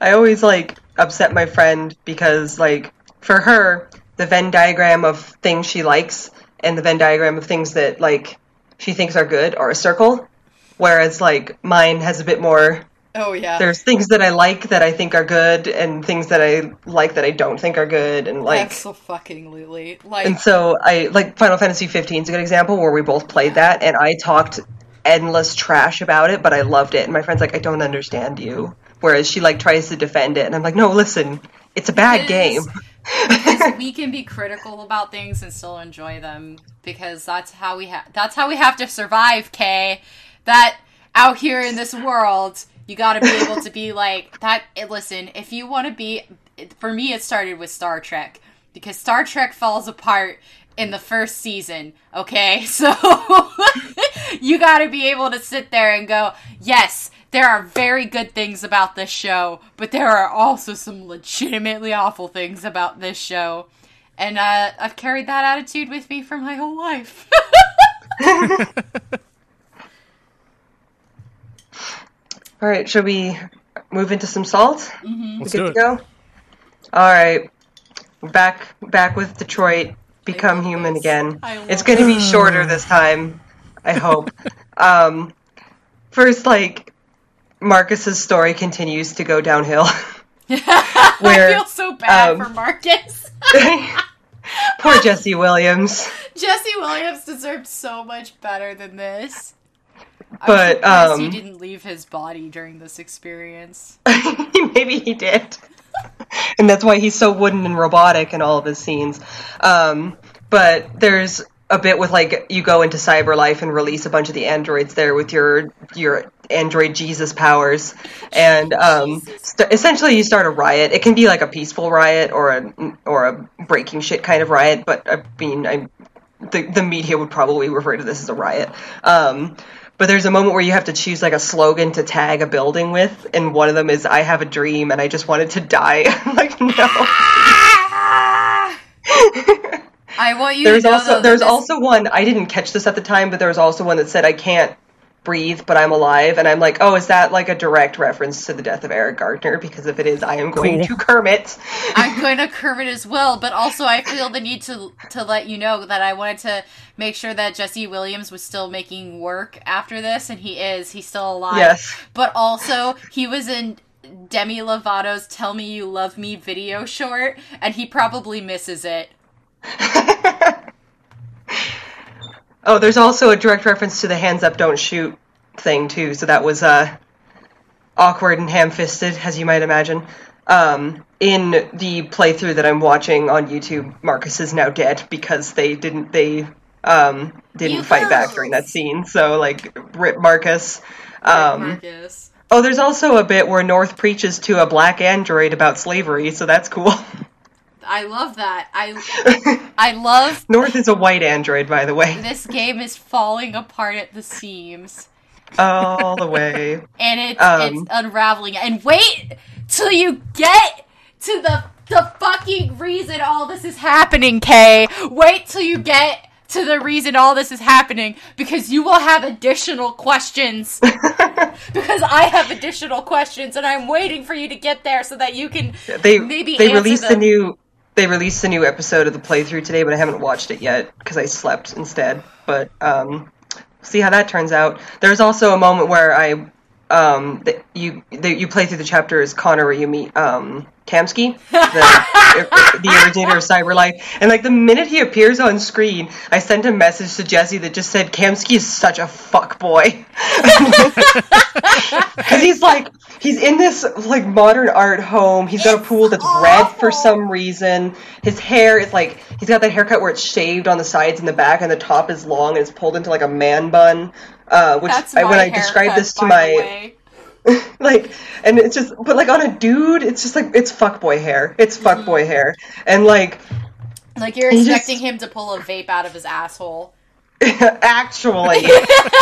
I always like upset my friend because like for her the Venn diagram of things she likes and the Venn diagram of things that like she thinks are good are a circle, whereas like mine has a bit more. Oh yeah. There's things that I like that I think are good, and things that I like that I don't think are good, and like. That's so fucking Lily. Like, And so I like Final Fantasy 15 is a good example where we both played that, and I talked endless trash about it, but I loved it. And my friend's like, I don't understand you. Whereas she like tries to defend it, and I'm like, no, listen, it's a bad It game. because we can be critical about things and still enjoy them because that's how we have that's how we have to survive kay that out here in this world you got to be able to be like that eh, listen if you want to be for me it started with star trek because star trek falls apart in the first season okay so you got to be able to sit there and go yes there are very good things about this show, but there are also some legitimately awful things about this show. And uh, I've carried that attitude with me for my whole life. All right, should we move into some salt? Let's Good do to it. go. All right, back back with Detroit. Become human this. again. It's going to be shorter this time. I hope. um, first, like Marcus's story continues to go downhill. I feel so bad um, for Marcus. Poor Jesse Williams. Jesse Williams deserved so much better than this. But, surprised he um, didn't leave his body during this experience. Maybe he did. and that's why he's so wooden and robotic in all of his scenes. Um, but there's a bit with like you go into CyberLife and release a bunch of the androids there with your your android Jesus powers, and um, st- essentially you start a riot. It can be like a peaceful riot or a or a breaking shit kind of riot, but I mean I the, the media would probably refer to this as a riot. Um, but there's a moment where you have to choose like a slogan to tag a building with, and one of them is "I have a dream and I just wanted to die." I'm like, no. I want you There's also there's this- also one I didn't catch this at the time, but there was also one that said I can't breathe, but I'm alive, and I'm like, oh, is that like a direct reference to the death of Eric Gardner? Because if it is, I am going to Kermit. I'm going to Kermit as well, but also I feel the need to to let you know that I wanted to make sure that Jesse Williams was still making work after this, and he is. He's still alive. Yes. But also, he was in Demi Lovato's "Tell Me You Love Me" video short, and he probably misses it. Oh, there's also a direct reference to the hands up, don't shoot thing too. So that was uh, awkward and ham-fisted, as you might imagine. Um, in the playthrough that I'm watching on YouTube, Marcus is now dead because they didn't they um, didn't You fight back during that scene. So like, rip Marcus. Um, Marcus. oh, there's also a bit where North preaches to a black android about slavery, so that's cool. I love that. I I love North is a white android, by the way, this game is falling apart at the seams. all the way. and it's Um, it's unraveling. And wait till you get to the the fucking reason all this is happening, Kay. Wait till you get to the reason all this is happening because you will have additional questions. because I have additional questions and I'm waiting for you to get there so that you can they maybe they answer released them. a new they released a new episode of the playthrough today, but I haven't watched it yet because I slept instead. But um, see how that turns out. There's also a moment where I um that you that you play through the chapter as Connor where you meet um Kamski, the, the originator of CyberLife. And like the minute he appears on screen, I sent a message to Jesse that just said Kamski is such a fuck boy. Cuz he's like he's in this like modern art home. He's got a pool that's red for some reason. His hair is like he's got that haircut where it's shaved on the sides and the back and the top is long and it's pulled into like a man bun. Uh, which I, when I describe this to my way. like and it's just but like on a dude it's just like it's fuckboy hair. It's fuckboy hair. And like Like you're He just- expecting him to pull a vape out of his asshole. actually.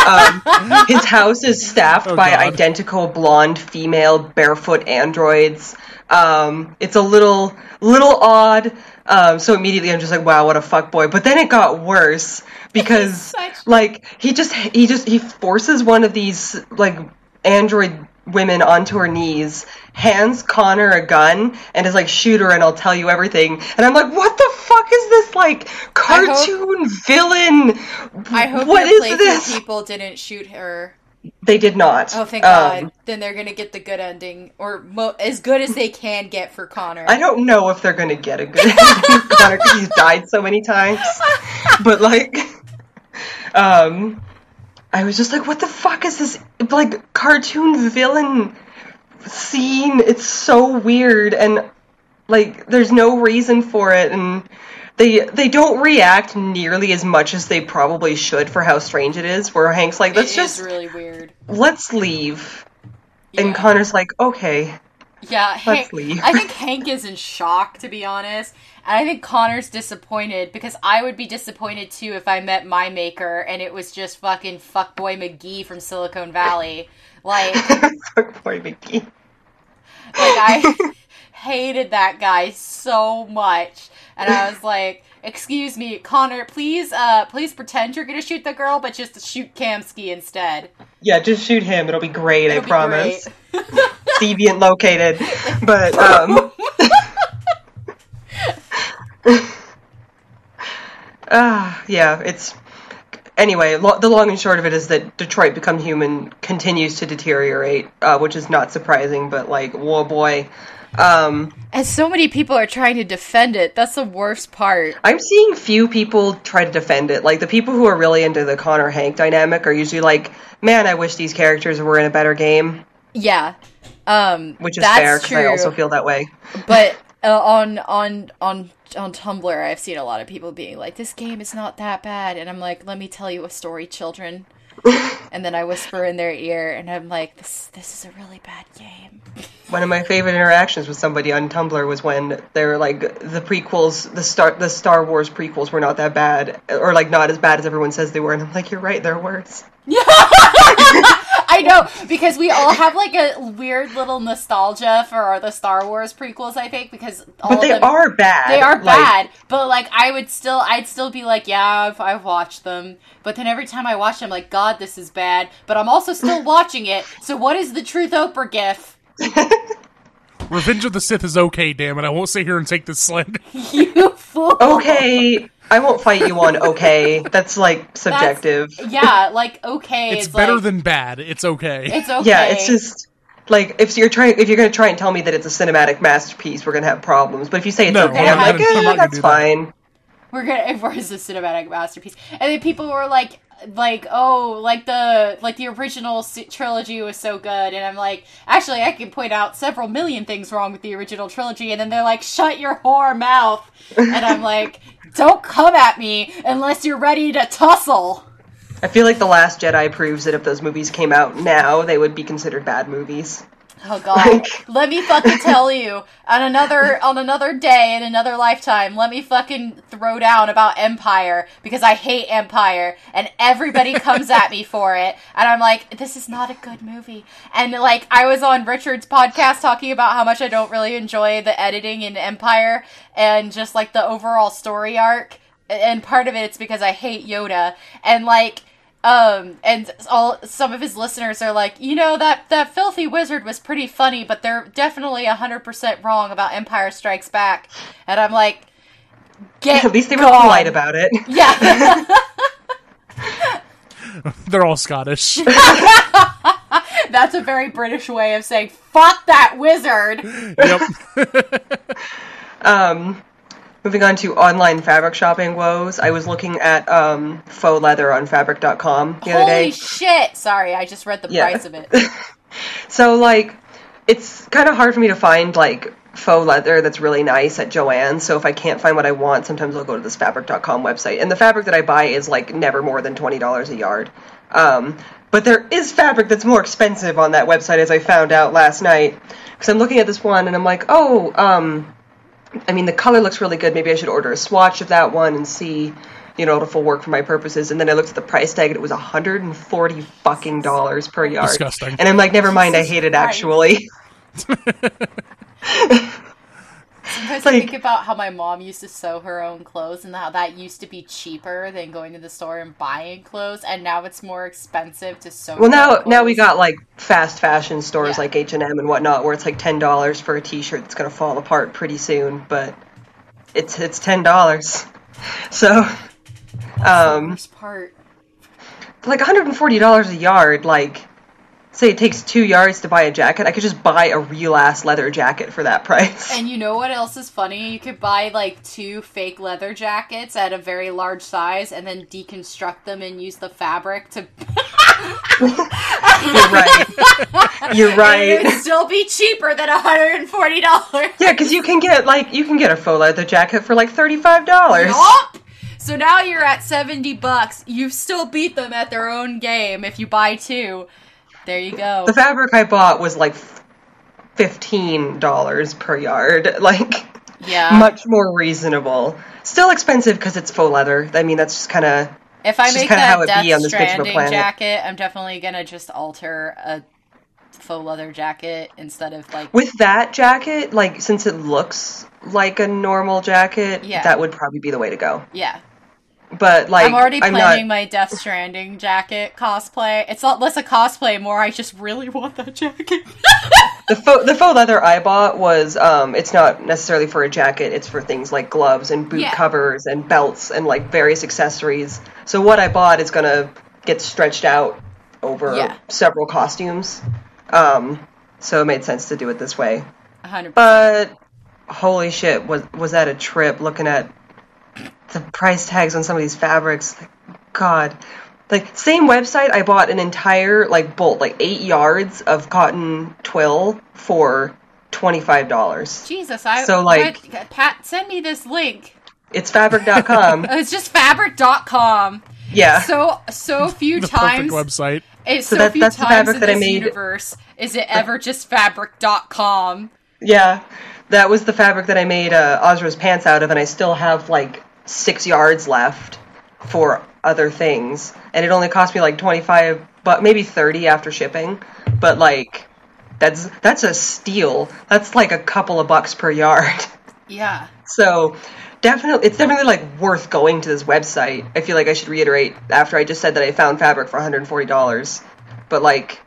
Um, his house is staffed Oh, by God. identical blonde female barefoot androids. Um, it's a little little odd. Um, so immediately i'm just like wow what a fuckboy. But then it got worse because Such- like he just he just he forces one of these like android women onto her knees hands connor a gun and is like shoot her and i'll tell you everything and i'm like what the fuck is this like cartoon villain I hope what is this people didn't shoot her. they did not Oh, thank Um, God. Then they're gonna get the good ending, or mo- as good as they can get for Connor. I don't know if they're gonna get a good ending for Connor because he's died so many times. But like, um, I was just like, what the fuck is this like cartoon villain scene? It's so weird and like there's no reason for it and. They, they don't react nearly as much as they probably should for how strange it is. Where Hank's like, It let's is just really weird. let's leave, Yeah. and Connor's like, okay, Yeah, Hank. I think Hank is in shock, to be honest. And I think Connor's disappointed because I would be disappointed too if I met my maker and it was just fucking fuckboy McGee from Silicon Valley. Like, like fuck boy Mickey. I hated that guy so much. And I was like, "Excuse me, Connor, please, uh, please pretend you're gonna shoot the girl, but just shoot Kamski instead." Yeah, just shoot him. It'll be great. It'll I be promise. great. Deviant located, but um. Ah, yeah. It's anyway. Lo- the long and short of it is that Detroit Become Human continues to deteriorate, uh, which is not surprising. But like, whoa, boy. Um, And so many people are trying to defend it. That's the worst part. I'm seeing few people try to defend it. Like the people who are really into the Connor Hank dynamic are usually like, "Man, I wish these characters were in a better game," Yeah. Um, which is fair because I also feel that way. but uh, on on on on Tumblr, I've seen a lot of people being like, "This game is not that bad," and I'm like, "Let me tell you a story, children." and then I whisper in their ear, and I'm like, "This this is a really bad game." One of my favorite interactions with somebody on Tumblr was when they were like, the prequels, the Star, the Star Wars prequels were not that bad, or like not as bad as everyone says they were, and I'm like, you're right, they're worse. I know because we all have like a weird little nostalgia for the Star Wars prequels. I think because all But of they them, are bad. They are Like, bad, but like I would still, I'd still be like, yeah, I've, I've watched them. But then every time I watch them, I'm like, God, this is bad. But I'm also still watching it. So what is the truth, Oprah gif? Revenge of the Sith is okay, damn it. I won't sit here and take this slander. You fool. Okay, I won't fight you on okay. That's like subjective. Yeah, like okay, It's, it's, better like, than bad. It's okay. it's okay. Yeah, it's just like if you're trying, if you're gonna try and tell me that it's a cinematic masterpiece, we're gonna have problems. But if you say it's No, okay, I'm I'm like, not- eh, gonna that's do that. fine. we're gonna if we're a cinematic masterpiece and then people were like like oh like the like the original trilogy was so good and i'm like actually i can point out several million things wrong with the original trilogy and then they're like shut your whore mouth and i'm like don't come at me unless you're ready to tussle I feel like the Last Jedi proves that if those movies came out now, they would be considered bad movies. Oh god. Like- let me fucking tell you. On another on another day in another lifetime, let me fucking throw down about Empire because I hate Empire and everybody comes at me for it. And I'm like, this is not a good movie. And like I was on Richard's podcast talking about how much I don't really enjoy the editing in Empire and just like the overall story arc. And part of it it's because I hate Yoda. And like um and all some of his listeners are like you know that that filthy wizard was pretty funny but they're definitely 100% wrong about empire strikes back and i'm like get At least they were gone. polite about it. yeah They're all Scottish. That's a very British way of saying "fuck that wizard." yep. Moving on to online fabric shopping woes, I was looking at um, faux leather on fabric.com the other Holy day. shit! Sorry, I just read the Yeah. price of it. So like, it's kind of hard for me to find like faux leather that's really nice at Jo-Ann. So if I can't find what I want, sometimes I'll go to this fabric.com website. And the fabric that I buy is like never more than twenty dollars a yard. Um, but there is fabric that's more expensive on that website, as I found out last night. Because I'm looking at this one and I'm like, oh, um, I mean, the color looks really good. Maybe I should order a swatch of that one and see, you know, if it'll work for my purposes. And then I looked at the price tag and it was 140 fucking dollars per yard. Disgusting. And I'm like, never mind, I hate it actually. Sometimes Like- I think about how my mom used to sew her own clothes and how that used to be cheaper than going to the store and buying clothes, and now it's more expensive to sew. Well, now own now we got like fast fashion stores Yeah. like H and M and whatnot, where it's like ten dollars for a T-shirt that's gonna fall apart pretty soon, but it's it's ten dollars. So, um, worst part. like one hundred and forty dollars a yard. Like, say it takes two yards to buy a jacket, I could just buy a real ass leather jacket for that price. And you know what else is funny? You could buy like two fake leather jackets at a very large size and then deconstruct them and use the fabric to. You're right. You're right. It would still be cheaper than $140. Yeah, because you can get like you can get a faux leather jacket for like thirty five dollars. Yup. So now you're at 70 bucks. You've still beat them at their own game if you buy two. There you go. The fabric I bought was like fifteen dollars per yard, like Yeah. much more reasonable. Still expensive because it's faux leather. I mean, that's just kind of if I make that it Death be on this bitch of a Stranding jacket, I'm definitely gonna just alter a faux leather jacket instead of like with that jacket. Like since it looks like a normal jacket, Yeah. that would probably be the way to go. yeah. But like, I'm already I'm planning not. my Death Stranding jacket cosplay. It's not less a cosplay, more I just really want that jacket. The faux, the faux leather I bought was um, it's not necessarily for a jacket. It's for things like gloves and boot Yeah. covers and belts and like various accessories. So what I bought is gonna get stretched out over Yeah. several costumes. Um, so it made sense to do it this way. 100%. But holy shit, was was that a trip? Looking at the price tags on some of these fabrics, God. Like same website, I bought an entire like bolt, like eight yards of cotton twill for twenty five dollars. Jesus, I So, like- what- Pat, send me this link. It's fabric.com. It's just fabric.com. yeah. So so few The times perfect website. It's So so, that- few that's the fabric in that I made. universe is it ever just fabric.com. Yeah, that was the fabric that I made uh, Ozra's pants out of, and I still have like six yards left for other things, and it only cost me like twenty five, but maybe thirty after shipping. But like, that's that's a steal. That's like a couple of bucks per yard. Yeah. So definitely, it's definitely like worth going to this website. I feel like I should reiterate after I just said that I found fabric for one hundred and forty dollars, but like.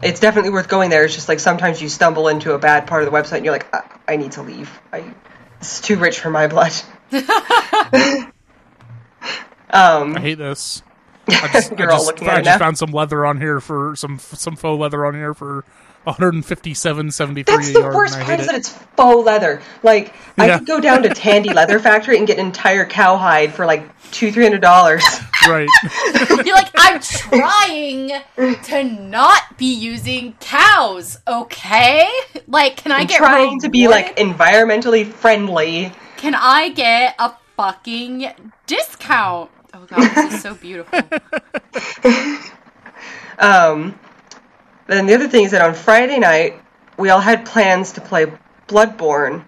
It's definitely worth going there. It's just like sometimes you stumble into a bad part of the website and you're like, I, I need to leave. I, it's too rich for my blood. um, I hate this. I just, You're I all just, looking at I it just now. found some leather on here for some some faux leather on here for 157.73 that's a the worst part hate is that it's faux leather. Like I could go down to Tandy Leather Factory and get an entire cowhide for like two, three hundred dollars. right. You're like, I'm trying to not be using cows, okay? Like, can I I'm get trying to be like environmentally friendly. Can I get a fucking discount? Oh god, this is so beautiful. Um, then the other thing is that on Friday night, we all had plans to play Bloodborne,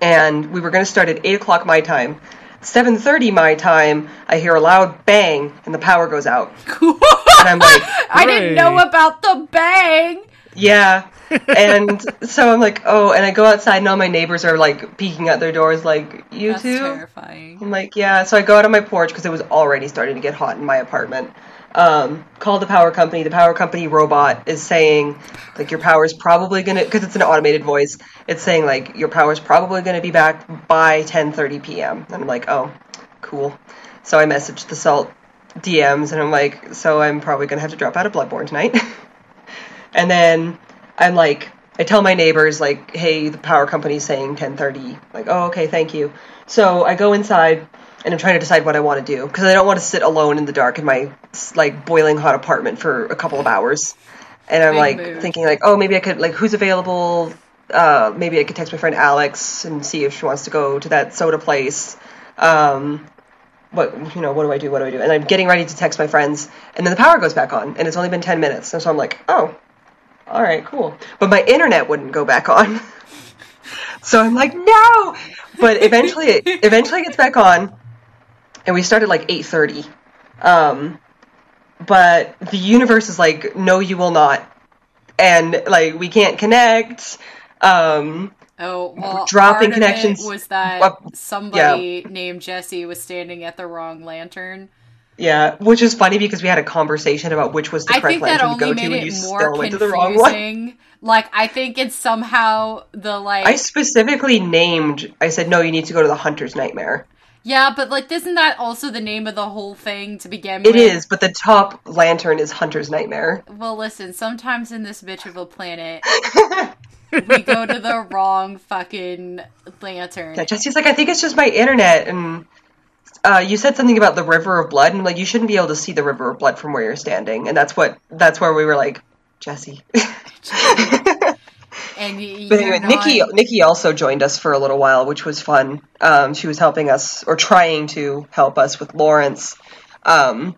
and we were going to start at eight o'clock my time. Seven thirty my time, I hear a loud bang, and the power goes out. And I'm like, I didn't know about the bang. Yeah. And so I'm like, oh, and I go outside, and all my neighbors are like peeking at their doors, like, you That's too? terrifying. I'm like, yeah. So I go out on my porch because it was already starting to get hot in my apartment. Um, call the power company. The power company robot is saying, like, your power's probably gonna, because it's an automated voice. It's saying like your power's probably gonna be back by 10:30 p.m. And I'm like, oh, cool. So I messaged the Salt DMs, and I'm like, so I'm probably gonna have to drop out of Bloodborne tonight. and then I'm like, I tell my neighbors like, hey, the power company's saying 10:30. Like, oh, okay, thank you. So I go inside and I'm trying to decide what I want to do because I don't want to sit alone in the dark in my like boiling hot apartment for a couple of hours. And I'm Big like mood. thinking like, oh, maybe I could like who's available. Uh, maybe I could text my friend Alex and see if she wants to go to that soda place. Um, what you know, what do I do? What do I do? And I'm getting ready to text my friends, and then the power goes back on, and it's only been ten minutes, and so I'm like, oh, all right, cool. But my internet wouldn't go back on, so I'm like, no. But eventually, it eventually it gets back on, and we started like eight thirty. Um, but the universe is like, no, you will not, and like we can't connect. Um, Oh, well, dropping part of it connections- was that somebody named Jesse was standing at the wrong lantern. Yeah, which is funny because we had a conversation about which was the I correct lantern to go to, and you it more still went to the wrong one. confusing. Like, I think it's somehow the like. I specifically named. I said no. You need to go to the Hunter's Nightmare. Yeah, but like, isn't that also the name of the whole thing to begin It with? is, but the top lantern is Hunter's Nightmare. Well, listen, sometimes in this bitch of a planet, we go to the wrong fucking lantern. Yeah, Jesse's like, I think it's just my internet, and uh, you said something about the River of Blood, and like you shouldn't be able to see the River of Blood from where you're standing, and that's what that's where we were like, Jesse. And But anyway, Nikki Nikki also joined us for a little while, which was fun. Um, she was helping us or trying to help us with Laurence, um,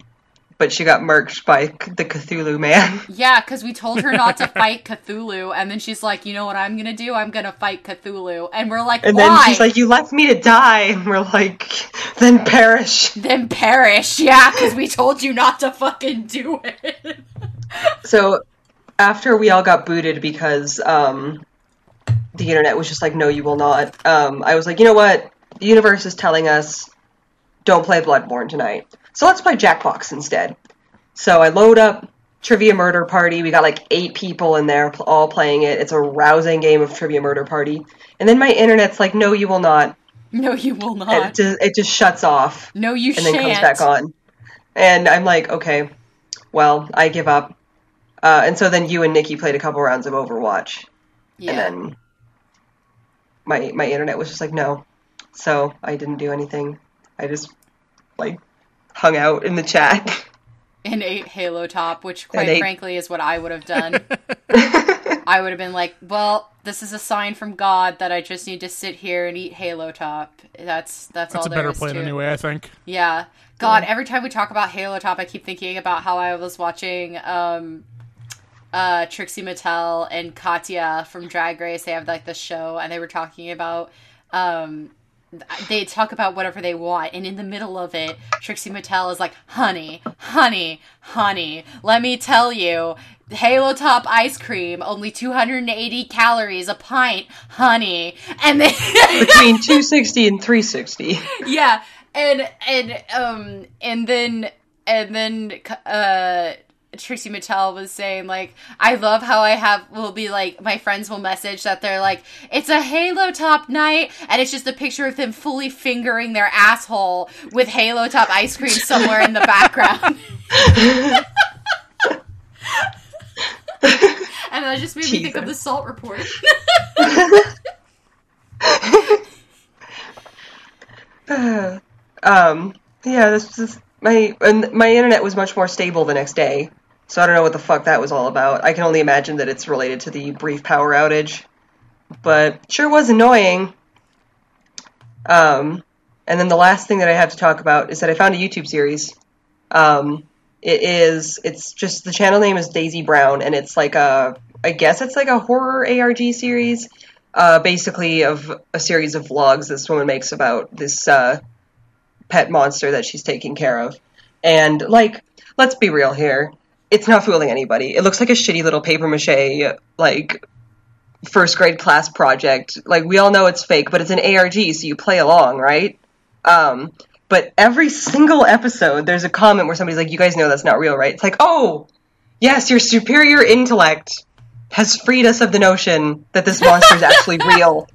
but she got murked by the Cthulhu man. Yeah, because we told her not to fight Cthulhu, and then she's like, "You know what I'm gonna do? I'm gonna fight Cthulhu." And we're like, And "Why?" then she's like, "You left me to die," and we're like, "Then perish." "Then perish." Yeah, because we told you not to fucking do it. So after we all got booted because um, the internet was just like, "No, you will not," um, I was like, "You know what? The universe is telling us don't play Bloodborne tonight, so let's play Jackbox instead." So I load up Trivia Murder Party. We got like eight people in there, all playing it. It's a rousing game of Trivia Murder Party. And then my internet's like, "No, you will not." no, you will And it not. just, it just shuts off No, you and shan't. then comes back on. And I'm like, okay, well, I give up. Uh, and so then you and Nikki played a couple rounds of Overwatch, Yeah. and then my my internet was just like, no. So I didn't do anything. I just like hung out in the chat. and ate Halo Top, which quite ate- frankly is what I would have done. I would have been like, "Well, this is a sign from God that I just need to sit here and eat Halo Top." That's that's, That's all a better is plan to anyway, I think. Yeah. God, every time we talk about Halo Top, I keep thinking about how I was watching um uh Trixie Mattel and Katya from Drag Race. They have like this show and they were talking about um they talk about whatever they want and in the middle of it Trixie Mattel is like, "Honey, honey, honey, let me tell you, Halo Top ice cream, only 280 calories a pint, honey." And then Between 260 and 360. yeah and and um and then and then uh Trixie Mattel was saying like I love how I have will be like my friends will message that they're like it's a Halo Top night and it's just a picture of them fully fingering their asshole with Halo Top ice cream somewhere in the background. and that just made me think of the salt report. um, yeah, this is my and my internet was much more stable the next day, so I don't know what the fuck that was all about. I can only imagine that it's related to the brief power outage, but sure was annoying. Um, and then the last thing that I have to talk about is that I found a YouTube series. Um, it is it's just the channel name is Daisy Brown, and it's like a I guess it's like a horror ARG series, uh, basically of a series of vlogs this woman makes about this uh, pet monster that she's taking care of. And like, let's be real here, it's not fooling anybody. It looks like a shitty little paper mache like first grade class project. Like we all know it's fake, but it's an ARG, so you play along, right? Um, but every single episode, there's a comment where somebody's like, "You guys know that's not real, right?" It's like, "Oh, yes, your superior intellect has freed us of the notion that this monster is actually real."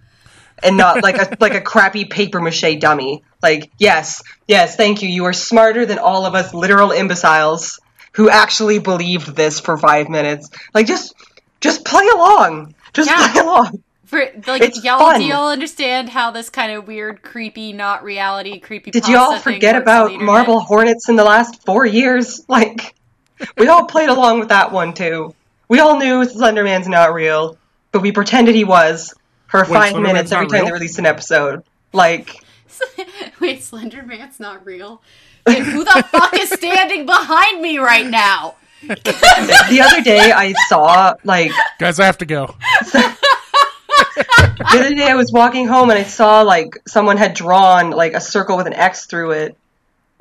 and not like a like a crappy paper mache dummy. Like, yes, yes, thank you. You are smarter than all of us literal imbeciles who actually believed this for five minutes. Like, just just play along. Just Yeah. play along. For like, It's y'all, fun. do y'all understand how this kind of weird, creepy, not reality, creepy? Did you all forget about Marble Hornets in the last four years? Like, we all played along with that one too. We all knew Slenderman's not real, but we pretended he was for five Slenderman's minutes every time real? they released an episode. Like, Wait, Slender Man's not real. Then who the fuck is standing behind me right now? the other day I saw like Guys, I have to go. the other day I was walking home and I saw like someone had drawn like a circle with an X through it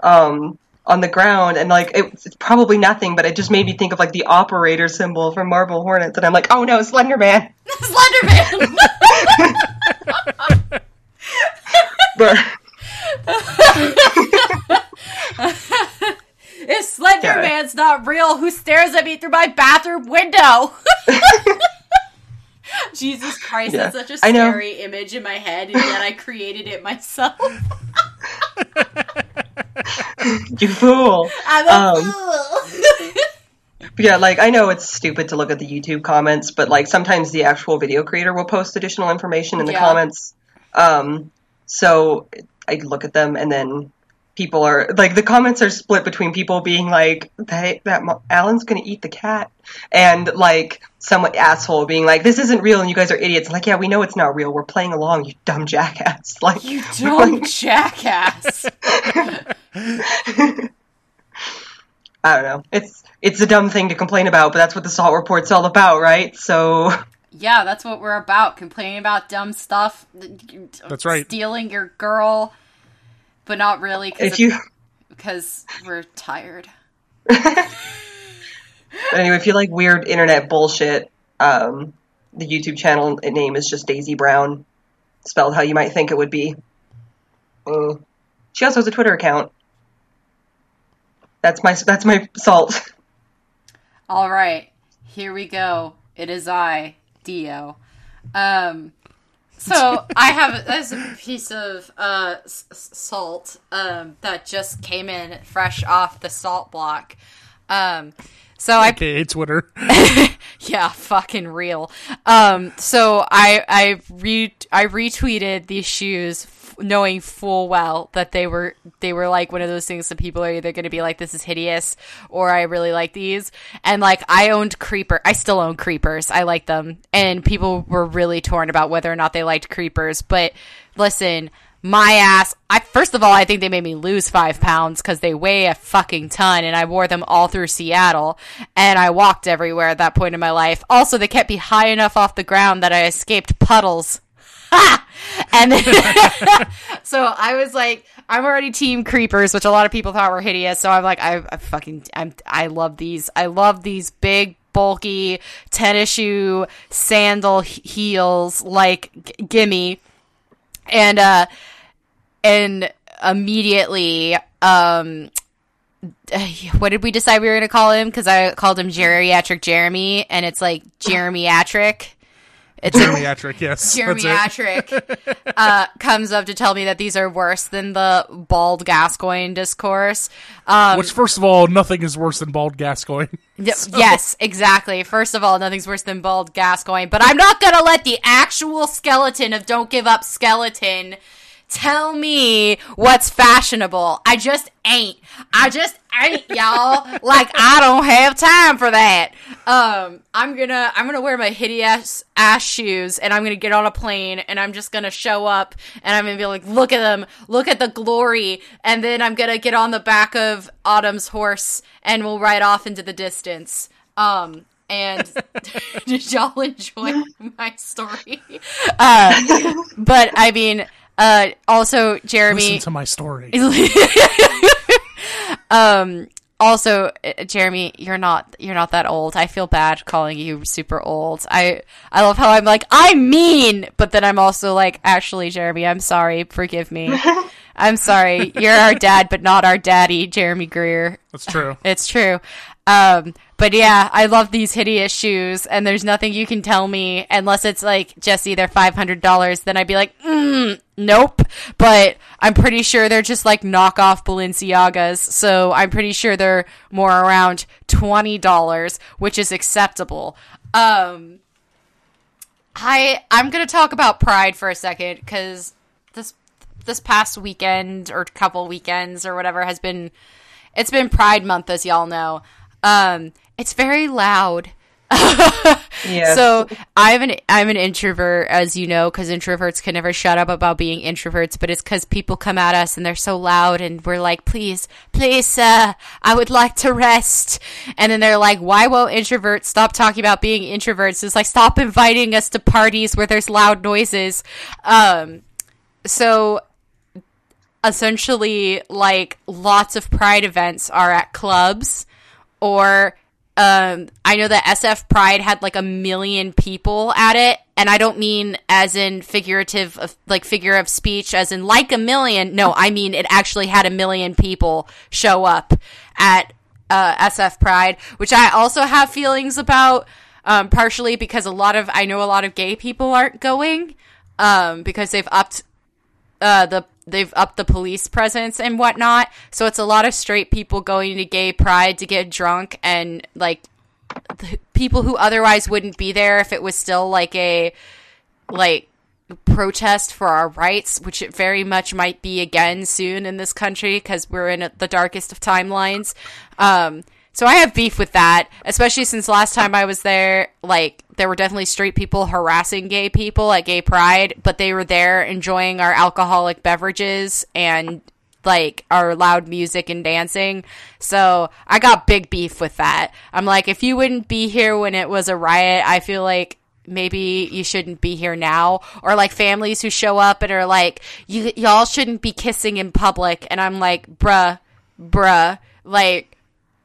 um on the ground and like it, it's probably nothing but it just made me think of like the operator symbol from Marble Hornets and I'm like oh no Slender Man Slender Man. but if Slender. Man's not real, who stares at me through my bathroom window? Jesus Christ, Yeah, that's such a scary image in my head, and yet I created it myself. you fool I'm a Um, fool. Yeah like I know it's stupid to look at the YouTube comments but like sometimes the actual video creator will post additional information in the Yeah. comments um so I look at them and then people are like the comments are split between people being like that that mo- Alan's gonna eat the cat and like some asshole being like this isn't real and you guys are idiots like yeah we know it's not real we're playing along you dumb jackass like you dumb jackass. I don't know it's it's a dumb thing to complain about but that's what the salt report's all about right so Yeah, that's what we're about. Complaining about dumb stuff. That's right. Stealing your girl, but not really if you because we're tired. anyway if you like weird internet bullshit um the YouTube channel name is just Daisy Brown spelled how you might think it would be Mm. she also has a Twitter account that's my that's my salt All right, here we go. It is I, Dio. Um, so I have there's a piece of uh, s- salt um, that just came in fresh off the salt block. Um, so I Okay, Twitter. yeah, fucking real. Um, so I I re I retweeted these shoes, knowing full well that they were they were like one of those things that people are either going to be like, "This is hideous," or "I really like these." And like, I owned Creeper. I still own Creepers. I like them, and people were really torn about whether or not they liked Creepers. But listen. My ass. I first of all, I think they made me lose five pounds because they weigh a fucking ton, and I wore them all through Seattle, and I walked everywhere at that point in my life. Also, they kept me high enough off the ground that I escaped puddles. And so I was like, I'm already team creepers, which a lot of people thought were hideous. So I'm like, I, I fucking, I'm, I love these. I love these big, bulky tennis shoe sandal he- heels, like g- gimme and uh and immediately um what did we decide we were going to call him because i called him geriatric jeremy and it's like jeremyatric it's a Geriatric, yes. That's it. Uh, comes up to tell me that these are worse than the bald Gascoigne discourse. Um, Which, first of all, nothing is worse than bald Gascoigne. Y- Yes, exactly. First of all, nothing's worse than bald Gascoigne, but I'm not gonna let the actual skeleton of Don't Give Up Skeleton tell me what's fashionable. I just ain't. I just ain't, y'all. Like I don't have time for that. Um, I'm gonna I'm gonna wear my hideous ass shoes and I'm gonna get on a plane and I'm just gonna show up and I'm gonna be like, look at them, look at the glory, and then I'm gonna get on the back of Autumn's horse and we'll ride off into the distance. Um, and did y'all enjoy my story? Uh, but I mean, uh, also Jeremy. Listen to my story. um also uh, jeremy you're not you're not that old i feel bad calling you super old i i love how i'm like i'm mean but then i'm also like actually jeremy i'm sorry forgive me i'm sorry you're our dad but not our daddy jeremy greer That's true. it's true Um, but yeah, I love these hideous shoes, and there's nothing you can tell me unless it's like Jesse, they're five hundred dollars. Then I'd be like, mm, nope. But I'm pretty sure they're just like knockoff Balenciagas, so I'm pretty sure they're more around twenty dollars, which is acceptable. Um, I I'm gonna talk about Pride for a second because this this past weekend or couple weekends or whatever has been it's been Pride Month, as y'all know. Um, it's very loud. Yes. So I'm an I'm an introvert, as you know, because introverts can never shut up about being introverts. But it's because people come at us and they're so loud, and we're like, "Please, please, sir, I would like to rest." And then they're like, "Why won't introverts stop talking about being introverts?" It's like, "Stop inviting us to parties where there's loud noises." Um, so essentially like lots of pride events are at clubs or um I know that SF Pride had like a million people at it and I don't mean as in figurative like figure of speech as in like a million. No I mean it actually had a million people show up at uh, SF Pride which I also have feelings about um partially because a lot of I know a lot of gay people aren't going um because they've upped uh, the they've upped the police presence and whatnot. So it's a lot of straight people going to gay pride to get drunk and like people who otherwise wouldn't be there if it was still like a like protest for our rights, which it very much might be again soon in this country because we're in the darkest of timelines. Um, so I have beef with that, especially since last time I was there, like there were definitely straight people harassing gay people at gay pride, but they were there enjoying our alcoholic beverages and like our loud music and dancing. So I got big beef with that. I'm like, if you wouldn't be here when it was a riot, I feel like maybe you shouldn't be here now or like families who show up and are like you y'all shouldn't be kissing in public and I'm like bruh bruh like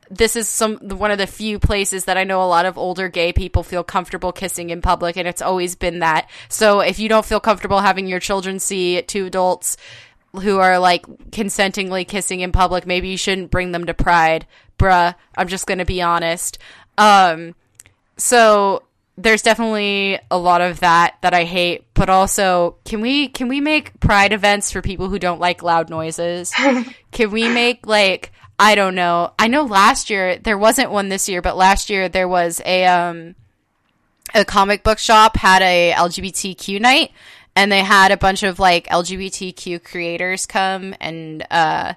this is some one of the few places that I know a lot of older gay people feel comfortable kissing in public, and it's always been that. So if you don't feel comfortable having your children see two adults who are like consentingly kissing in public, maybe you shouldn't bring them to Pride, bruh. I'm just gonna be honest. Um, so there's definitely a lot of that that I hate, but also can we can we make pride events for people who don't like loud noises? can we make like I don't know. I know last year there wasn't one this year, but last year there was a um a comic book shop had a LGBTQ night and they had a bunch of like LGBTQ creators come and uh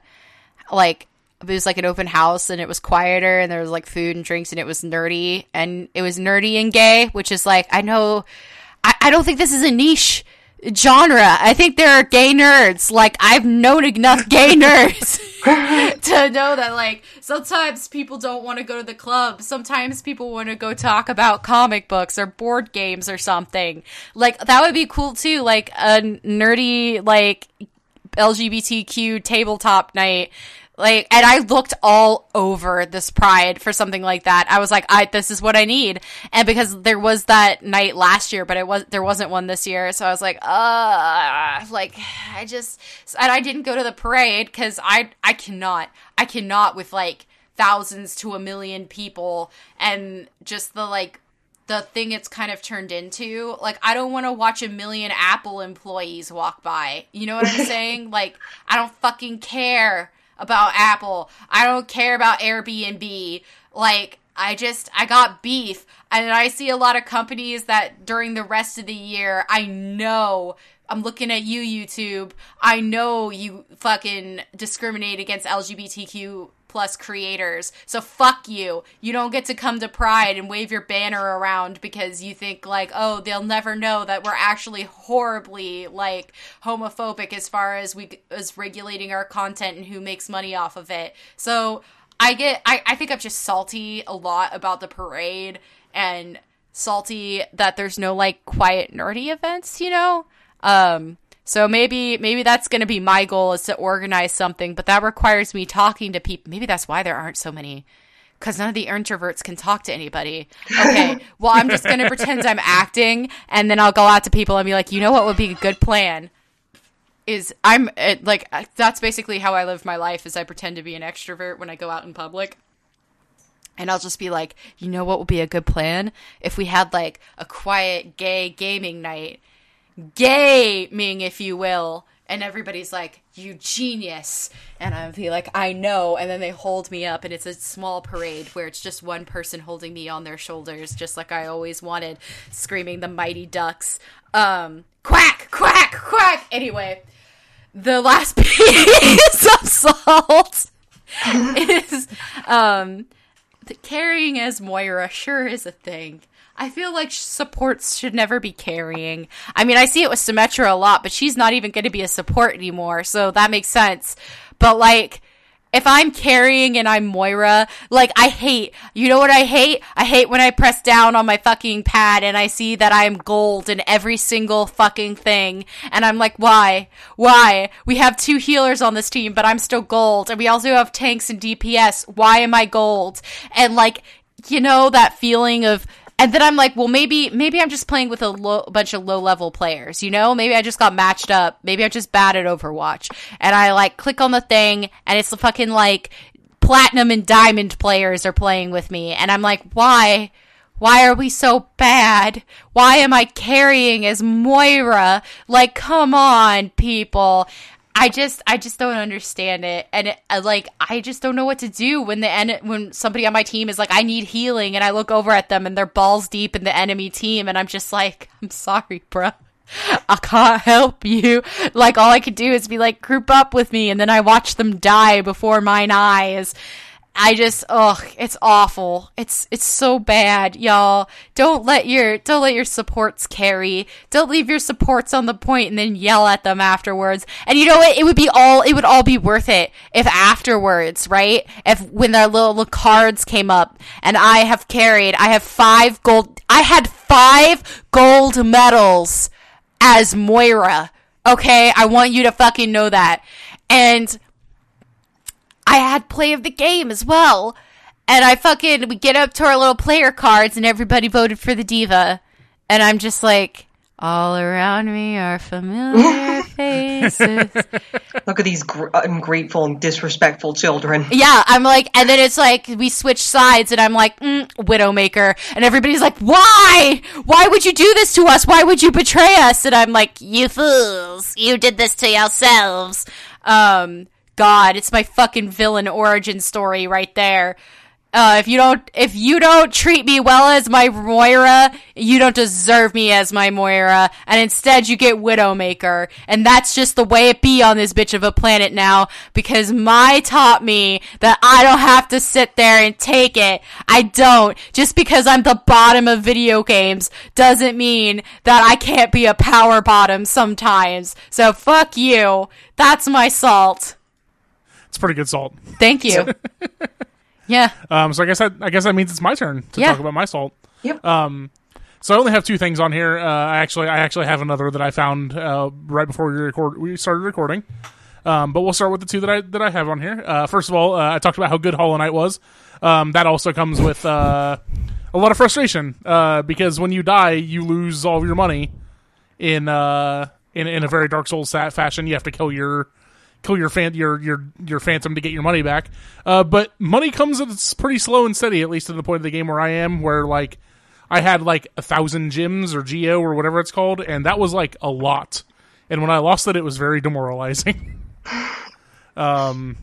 like it was like an open house and it was quieter and there was like food and drinks and it was nerdy and it was nerdy and gay, which is like I know I, I don't think this is a niche genre. I think there are gay nerds. Like I've known enough gay nerds to know that like sometimes people don't want to go to the club. Sometimes people want to go talk about comic books or board games or something. Like that would be cool too. Like a nerdy like LGBTQ tabletop night like and i looked all over this pride for something like that i was like i this is what i need and because there was that night last year but it was there wasn't one this year so i was like uh like i just and i didn't go to the parade because i i cannot i cannot with like thousands to a million people and just the like the thing it's kind of turned into. Like, I don't want to watch a million Apple employees walk by. You know what I'm saying? Like, I don't fucking care about Apple. I don't care about Airbnb. Like, I just, I got beef. And I see a lot of companies that during the rest of the year, I know. I'm looking at you, YouTube. I know you fucking discriminate against LGBTQ plus creators. So fuck you. You don't get to come to Pride and wave your banner around because you think like, oh, they'll never know that we're actually horribly like homophobic as far as we as regulating our content and who makes money off of it. So I get I, I think I'm just salty a lot about the parade and salty that there's no like quiet nerdy events, you know? Um so maybe maybe that's going to be my goal is to organize something, but that requires me talking to people. Maybe that's why there aren't so many because none of the introverts can talk to anybody. Okay, well I'm just going to pretend I'm acting, and then I'll go out to people and be like, you know what would be a good plan? Is I'm it, like that's basically how I live my life. Is I pretend to be an extrovert when I go out in public. And I'll just be like, you know what would be a good plan? If we had like a quiet gay gaming night. Gaming, if you will. And everybody's like, you genius. And be like, I know. And then they hold me up, and it's a small parade where it's just one person holding me on their shoulders, just like I always wanted, screaming the mighty ducks. Um, quack, quack, quack. Anyway, the last piece of salt is um the carrying as Moira sure is a thing. I feel like supports should never be carrying. I mean, I see it with Symmetra a lot, but she's not even going to be a support anymore, so that makes sense. But like, if I'm carrying and I'm Moira, like I hate, you know what I hate? I hate when I press down on my fucking pad and I see that I'm gold in every single fucking thing. And I'm like, why? Why? We have two healers on this team, but I'm still gold. And we also have tanks and DPS. Why am I gold? And like, you know, that feeling of, and then I'm like, well, maybe maybe I'm just playing with a bunch of low level players, you know? Maybe I just got matched up. Maybe I'm just bad at Overwatch. And I like click on the thing, and it's the fucking like platinum and diamond players are playing with me, and I'm like, why? Why are we so bad? Why am I carrying as Moira? Like, come on, people. I just I just don't understand it, and it, uh, like I just don't know what to do when the en- when somebody on my team is like I need healing, and I look over at them and they're balls deep in the enemy team, and I'm just like I'm sorry, bro. I can't help you. Like all I could do is be like group up with me, and then I watch them die before mine eyes. I just ugh, it's awful. It's it's so bad, y'all. Don't let your don't let your supports carry. Don't leave your supports on the point and then yell at them afterwards. And you know what? It would be all it would all be worth it if afterwards, right? If when their little, little cards came up and I have carried, I have five gold. I had five gold medals as Moira. Okay, I want you to fucking know that. And I had play of the game as well. And I fucking, we get up to our little player cards and everybody voted for the diva. And I'm just like, all around me are familiar faces. Look at these gr- ungrateful and disrespectful children. Yeah, I'm like, and then it's like we switch sides, and I'm like, mm, Widowmaker, and everybody's like, why? Why would you do this to us? Why would you betray us? And I'm like, you fools, you did this to yourselves. Um, God, it's my fucking villain origin story right there. Uh, if you don't, if you don't treat me well as my Moira, you don't deserve me as my Moira, and instead you get Widowmaker, and that's just the way it be on this bitch of a planet now, because my taught me that I don't have to sit there and take it. I don't. Just because I'm the bottom of video games doesn't mean that I can't be a power bottom sometimes. So fuck you. That's my salt. It's pretty good salt. Thank you. yeah. Um, so I guess that I guess that means it's my turn to Yeah. talk about my salt. Yep. So I only have two things on here. Uh, I actually I actually have another that I found uh, right before we record we started recording. Um, but we'll start with the two that I that I have on here. Uh, first of all, uh, I talked about how good Hollow Knight was. Um, that also comes with uh, a lot of frustration uh, because when you die, you lose all of your money in uh, in in a very Dark Souls sa- fashion. You have to kill your kill your fan your your your phantom to get your money back. Uh, but money comes it's pretty slow and steady, at least to the point of the game where I am, where like I had like a thousand gems or geo or whatever it's called, and that was like a lot. And when I lost it, it was very demoralizing. um,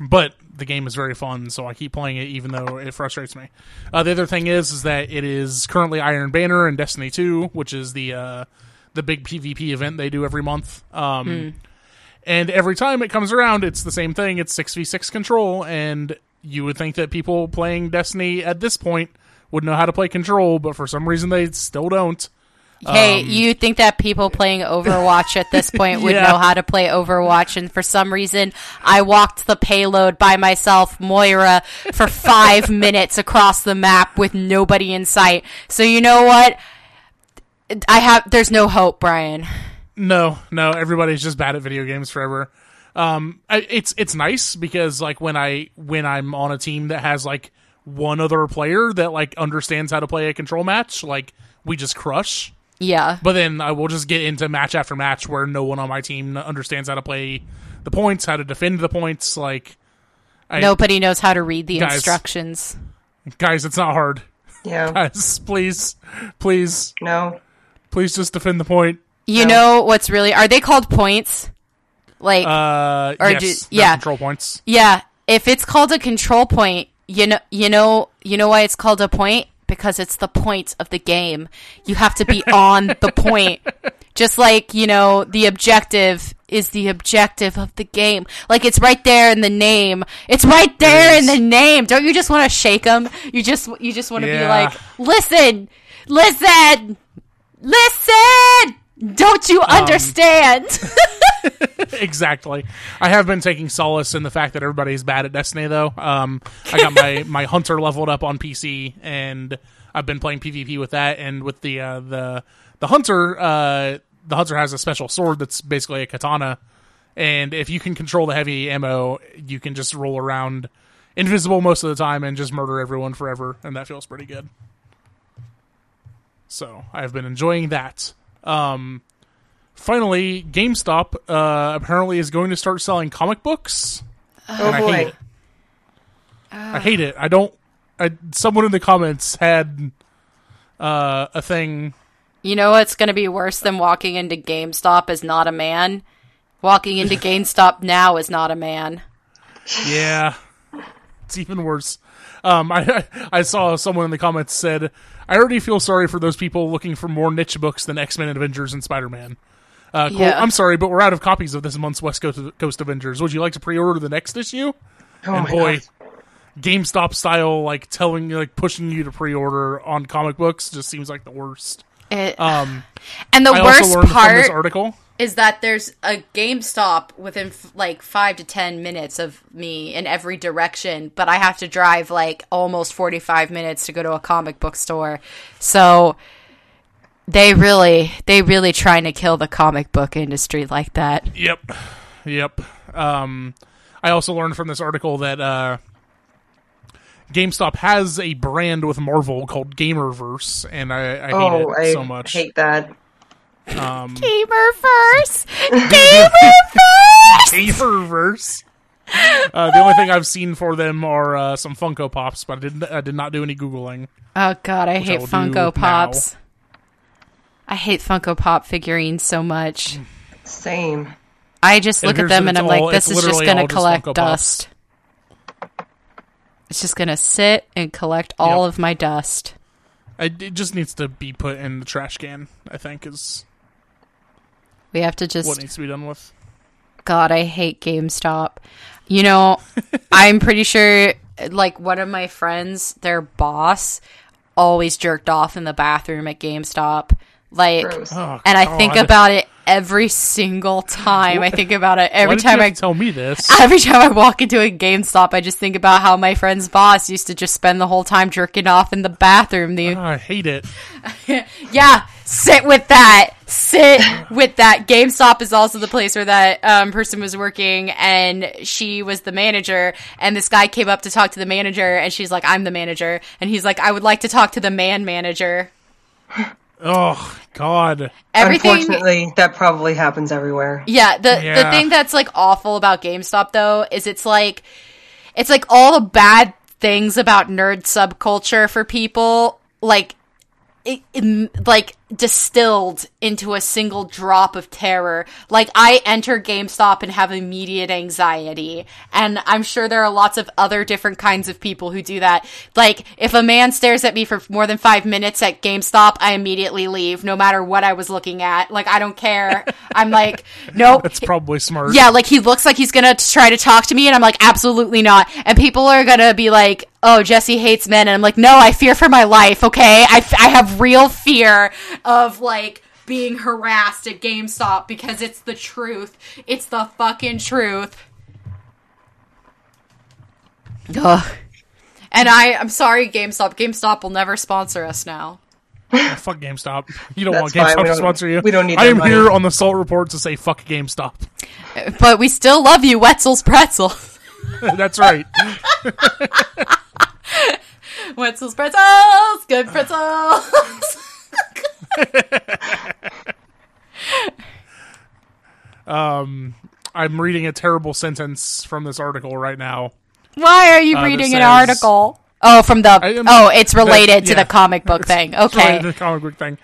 but the game is very fun, so I keep playing it even though it frustrates me. Uh, the other thing is, is that it is currently Iron Banner and Destiny Two, which is the uh, the big PvP event they do every month. Um, And every time it comes around, it's the same thing. It's six v six control, and you would think that people playing Destiny at this point would know how to play control, but for some reason they still don't. Hey, um, you think that people playing Overwatch at this point would Yeah. know how to play Overwatch, and for some reason, I walked the payload by myself, Moira, for five minutes across the map with nobody in sight. So you know what? I have. There's no hope, Bryan. No, no, everybody's just bad at video games forever. Um, I, it's it's nice because like when I when I'm on a team that has like one other player that like understands how to play a control match, like we just crush. Yeah. But then I will just get into match after match where no one on my team understands how to play the points, how to defend the points. Like, I, Nobody knows how to read the Guys. instructions. Guys, it's not hard. Yeah. Guys, please, please, No. please just defend the point. You No. know what's really are they called points? Like Uh, Or yes, do- yeah. control points. yeah, if it's called a control point, you know you know you know why it's called a point? Because it's the point of the game. You have to be on the point. Just like, you know, the objective is the objective of the game. Like it's right there in the name. It's right there in the name. Don't you just want to shake them? You just you just want to be like, "Listen. Listen. Listen. Don't you understand?" exactly. I have been taking solace in the fact that everybody's bad at Destiny, though. Um, I got my my hunter leveled up on PC, and I've been playing PvP with that. And with the uh, the the hunter, uh, the hunter has a special sword that's basically a katana, and if you can control the heavy ammo, you can just roll around invisible most of the time and just murder everyone forever, and that feels pretty good. So I've been enjoying that. Um, finally, GameStop uh, apparently is going to start selling comic books. Oh and I hate boy. it. I hate it. I don't. I, someone in the comments had uh, a thing. You know what's going to be worse than walking into GameStop as not a man? Walking into GameStop now is not a man. Yeah, it's even worse. Um, I I saw someone in the comments said, "I already feel sorry for those people looking for more niche books than X Men, Avengers, and Spider Man." Uh, quote, Yeah. I'm sorry, but we're out of copies of this month's West Coast, Coast Avengers. Would you like to pre-order the next issue? Oh and my boy, God. GameStop style, like telling you, like pushing you to pre-order on comic books, just seems like the worst. It- Um, and the I worst also learned from this part article. Is that there's a GameStop within f- like five to ten minutes of me in every direction, but I have to drive like almost 45 minutes to go to a comic book store. So they really, they really trying to kill the comic book industry like that. Yep, yep. Um, I also learned from this article that uh, GameStop has a brand with Marvel called Gamerverse, and I, I hate Oh, it I so much. hate that. Um, Gamer first, gamer first. Gamerverse. Uh, the only thing I've seen for them are uh, some Funko Pops, but I didn't. I did not do any googling. Oh god, I I hate will do Funko now. Pops. I hate Funko Pop figurines so much. Same. I just look at them and I'm like, this is just gonna all just collect dust. It's just gonna sit and collect all Yep. of my dust. I, it just needs to be put in the trash can. I think is We have to just what needs to be done with. God, I hate GameStop. You know, I'm pretty sure like one of my friends, their boss, always jerked off in the bathroom at GameStop. Like Gross. Oh, and I think about it every single time. I think about it every did time I tell me this? every time I walk into a GameStop, I just think about how my friend's boss used to just spend the whole time jerking off in the bathroom. The Oh, I hate it. yeah, sit with that. Sit with that. GameStop is also the place where that um, person was working, and she was the manager. And this guy came up to talk to the manager, and she's like, "I'm the manager," and he's like, "I would like to talk to the man manager." Oh God. Everything. Unfortunately, that probably happens everywhere. Yeah, the the thing that's like awful about GameStop though is it's like it's like all the bad things about nerd subculture for people like it, it- like distilled into a single drop of terror. Like I enter GameStop and have immediate anxiety, and I'm sure there are lots of other different kinds of people who do that. Like if a man stares at me for more than five minutes at GameStop, I immediately leave, no matter what I was looking at. Like I don't care. I'm like, nope. That's probably smart. Yeah, like he looks like he's gonna try to talk to me, and I'm like, absolutely not. And people are gonna be like, oh, Jesse hates men, and I'm like, no, I fear for my life. Okay, I, f- I have real fear of like being harassed at GameStop because it's the truth. It's the fucking truth. Ugh. And I, I'm sorry, GameStop. GameStop will never sponsor us now. Oh, fuck GameStop. You don't That's want GameStop to sponsor you. we don't need I am money. here on the Salt Report to say fuck GameStop. But we still love you, Wetzel's Pretzel. That's right. Wetzel's Pretzels! Good pretzels! I'm reading a terrible sentence from this article right now. Why are you Uh, that reading an says- article? Oh, from the am- oh, it's related that- to yeah. the comic book thing. It's related Okay. to the comic book thing.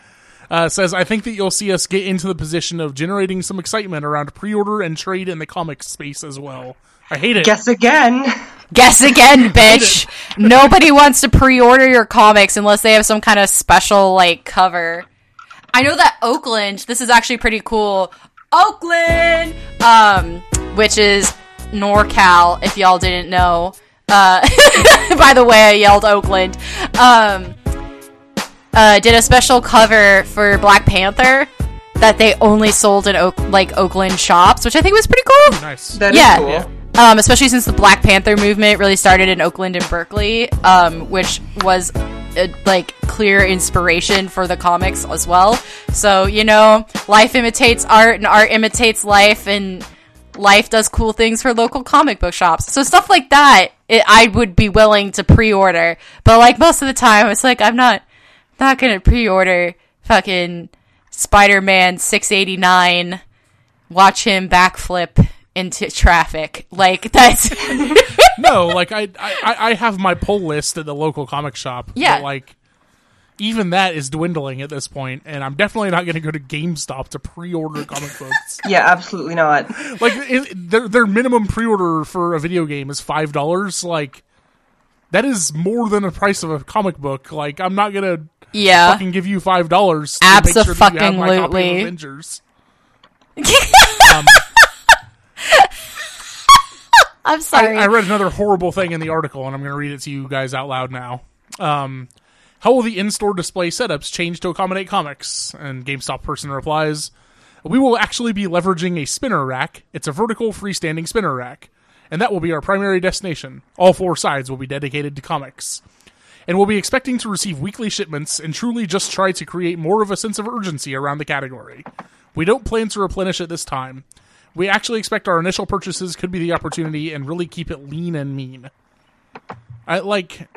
Uh, says, I think that you'll see us get into the position of generating some excitement around pre-order and trade in the comic space as well. I hate it. Guess again. Guess again, bitch. Nobody wants to pre-order your comics unless they have some kind of special like cover. I know that Oakland. This is actually pretty cool. Oakland, um, which is NorCal. If y'all didn't know. Uh, by the way, I yelled Oakland. Um, uh, did a special cover for Black Panther that they only sold in Oak- like Oakland shops, which I think was pretty cool. Nice. That is Yeah. cool. Yeah. Um, especially since the Black Panther movement really started in Oakland and Berkeley, um, which was uh, like clear inspiration for the comics as well. So you know, life imitates art, and art imitates life, and life does cool things for local comic book shops. So stuff like that, it, I would be willing to pre-order. But like most of the time, it's like I'm not not gonna pre-order fucking Spider-Man 689 watch him backflip into traffic. Like that's no, like I, I, I have my pull list at the local comic shop. Yeah. But like, even that is dwindling at this point, and I'm definitely not going to go to GameStop to pre-order comic books. Yeah, absolutely not. like, it, their their minimum pre-order for a video game is five dollars. Like, that is more than the price of a comic book. Like, I'm not gonna yeah. fucking give you five dollars. Absolutely, make sure that you have my copy of Abso-fucking-lutely. Avengers. I'm I, sorry. I read another horrible thing in the article, and I'm going to read it to you guys out loud now. Um, how will the in-store display setups change to accommodate comics? And GameStop person replies, "We will actually be leveraging a spinner rack. It's a vertical freestanding spinner rack, and that will be our primary destination. All four sides will be dedicated to comics." And we'll be expecting to receive weekly shipments and truly just try to create more of a sense of urgency around the category. We don't plan to replenish at this time. We actually expect our initial purchases could be the opportunity and really keep it lean and mean. I like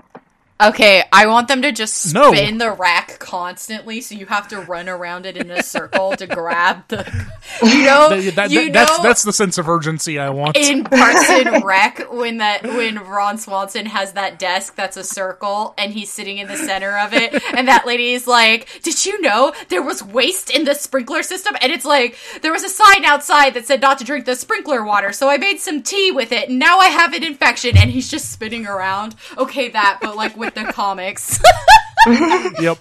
okay, I want them to just No. spin the rack constantly, so you have to run around it in a circle to grab the. You know, that, that- you that's know, that's the sense of urgency I want. in Parks and Rec when that when Ron Swanson has that desk that's a circle and he's sitting in the center of it and that lady is like, "Did you know there was waste in the sprinkler system?" And it's like there was a sign outside that said not to drink the sprinkler water, so I made some tea with it and now I have an infection and he's just spinning around. Okay, that, but like with the comics. yep.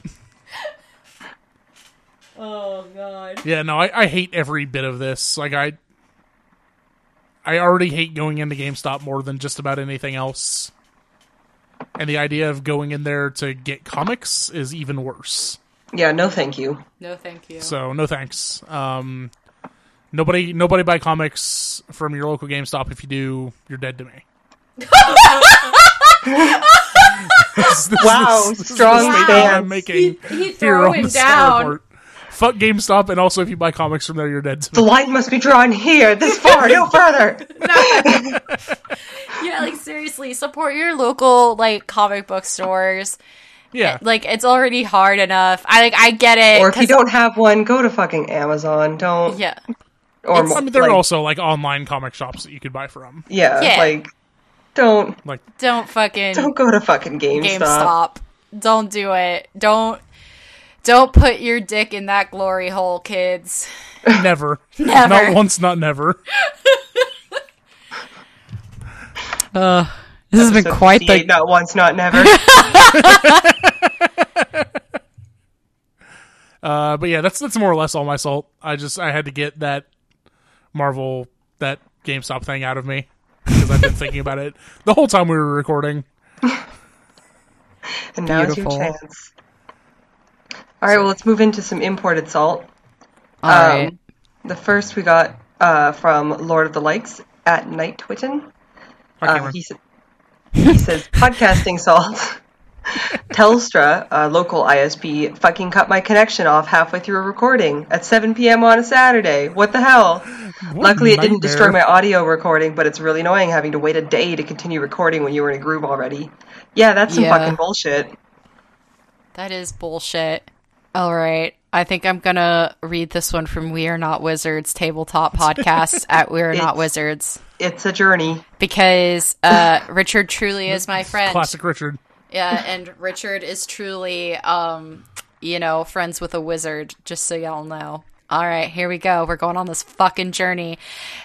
oh god. Yeah, no, I, I hate every bit of this. Like I I already hate going into GameStop more than just about anything else. And the idea of going in there to get comics is even worse. Yeah, no thank you. No, thank you. So no thanks. Um, nobody nobody buy comics from your local GameStop. If you do, you're dead to me. This- this- Wow, this- this strong the statement. I'm making He- he here on the down. Report. Fuck GameStop, and also if you buy comics from there, you're dead to The me. line must be drawn here, this far, no further. yeah, like seriously, support your local like comic book stores. Yeah, Like it's already hard enough. I like I get it. Or if you don't have one, go to fucking Amazon. Don't. yeah, Or It's- I mean there like, are also like online comic shops that you could buy from. Yeah, Yeah. like don't Like don't fucking don't go to fucking GameStop. GameStop. Don't do it. Don't don't put your dick in that glory hole, kids. never, Never. not once, not never. Uh, this has been quite 58, the not once, not never. Uh, but yeah, that's that's more or less all my salt. I just I had to get that Marvel that GameStop thing out of me because I've been thinking about it the whole time we were recording. and now's your chance. All right, well, let's move into some imported salt. All right. The first we got uh, from Lord of the Likes at Night Twitten. Hi, Uh, he, sa- he says, podcasting salt. Telstra, a local ISP, fucking cut my connection off halfway through a recording at 7 p.m. on a Saturday. What the hell? Luckily, it didn't destroy my audio recording, but it's really annoying having to wait a day to continue recording when you were in a groove already. Yeah, that's some Yeah. fucking bullshit. That is bullshit. All right. I think I'm gonna read this one from We Are Not Wizards tabletop podcast at We Are Not Wizards It's a journey. because uh, Richard truly is my friend. Classic Richard. Yeah, and Richard is truly, um, you know, friends with a wizard. Just so y'all know. All right, here we go. We're going on this fucking journey.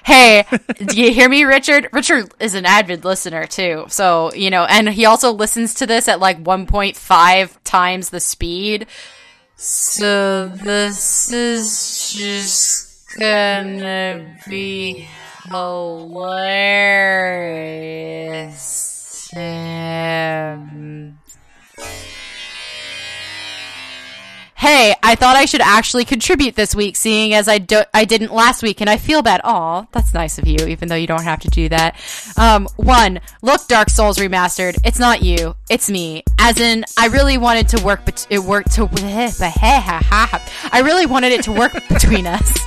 Hey, do you hear me, Richard? Richard is an avid listener too. So, you know, and he also listens to this at like 1.5 times the speed. So this is just gonna be hilarious. Um, hey, I thought I should actually contribute this week, seeing as I do- I didn't last week, and I feel bad. Aw, that's nice of you, even though you don't have to do that. Um, one, look, Dark Souls remastered. It's not you, it's me. As in, I really wanted to work, but it worked to. I really wanted it to work between us.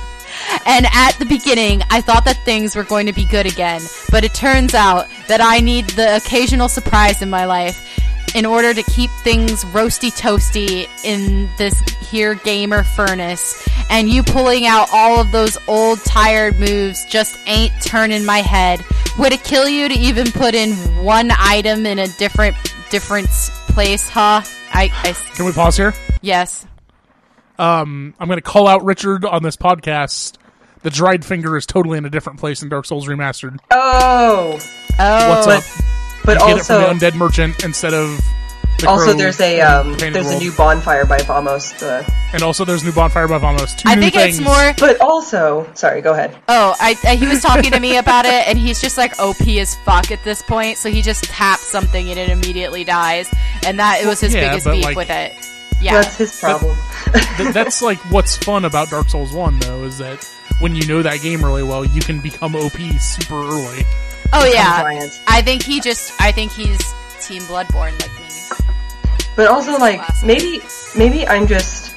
And at the beginning, I thought that things were going to be good again, but it turns out that I need the occasional surprise in my life in order to keep things roasty toasty in this here gamer furnace. And you pulling out all of those old tired moves just ain't turning my head. Would it kill you to even put in one item in a different different place, huh? I, I Can we pause here? yes. Um, I'm going to call out Richard on this podcast. The dried finger is totally in a different place in Dark Souls Remastered. Oh, Oh, What's up? but Get it from the undead merchant instead of. The also there's a um, Painted there's a new bonfire by Vamos. Uh, and also there's new bonfire by Vamos. Two I new think things. it's more. but also, sorry, go ahead. Oh, I, I he was talking to me about it, and he's just like OP as fuck at this point. So he just taps something and it immediately dies, and that it was his yeah, biggest beef like- with it. Yeah, That's his problem. Th- that's like what's fun about Dark Souls One though is that when you know that game really well, you can become OP super early. oh yeah. Compliance. I think he just. I think he's Team Bloodborne like me. But also, like, maybe maybe I'm just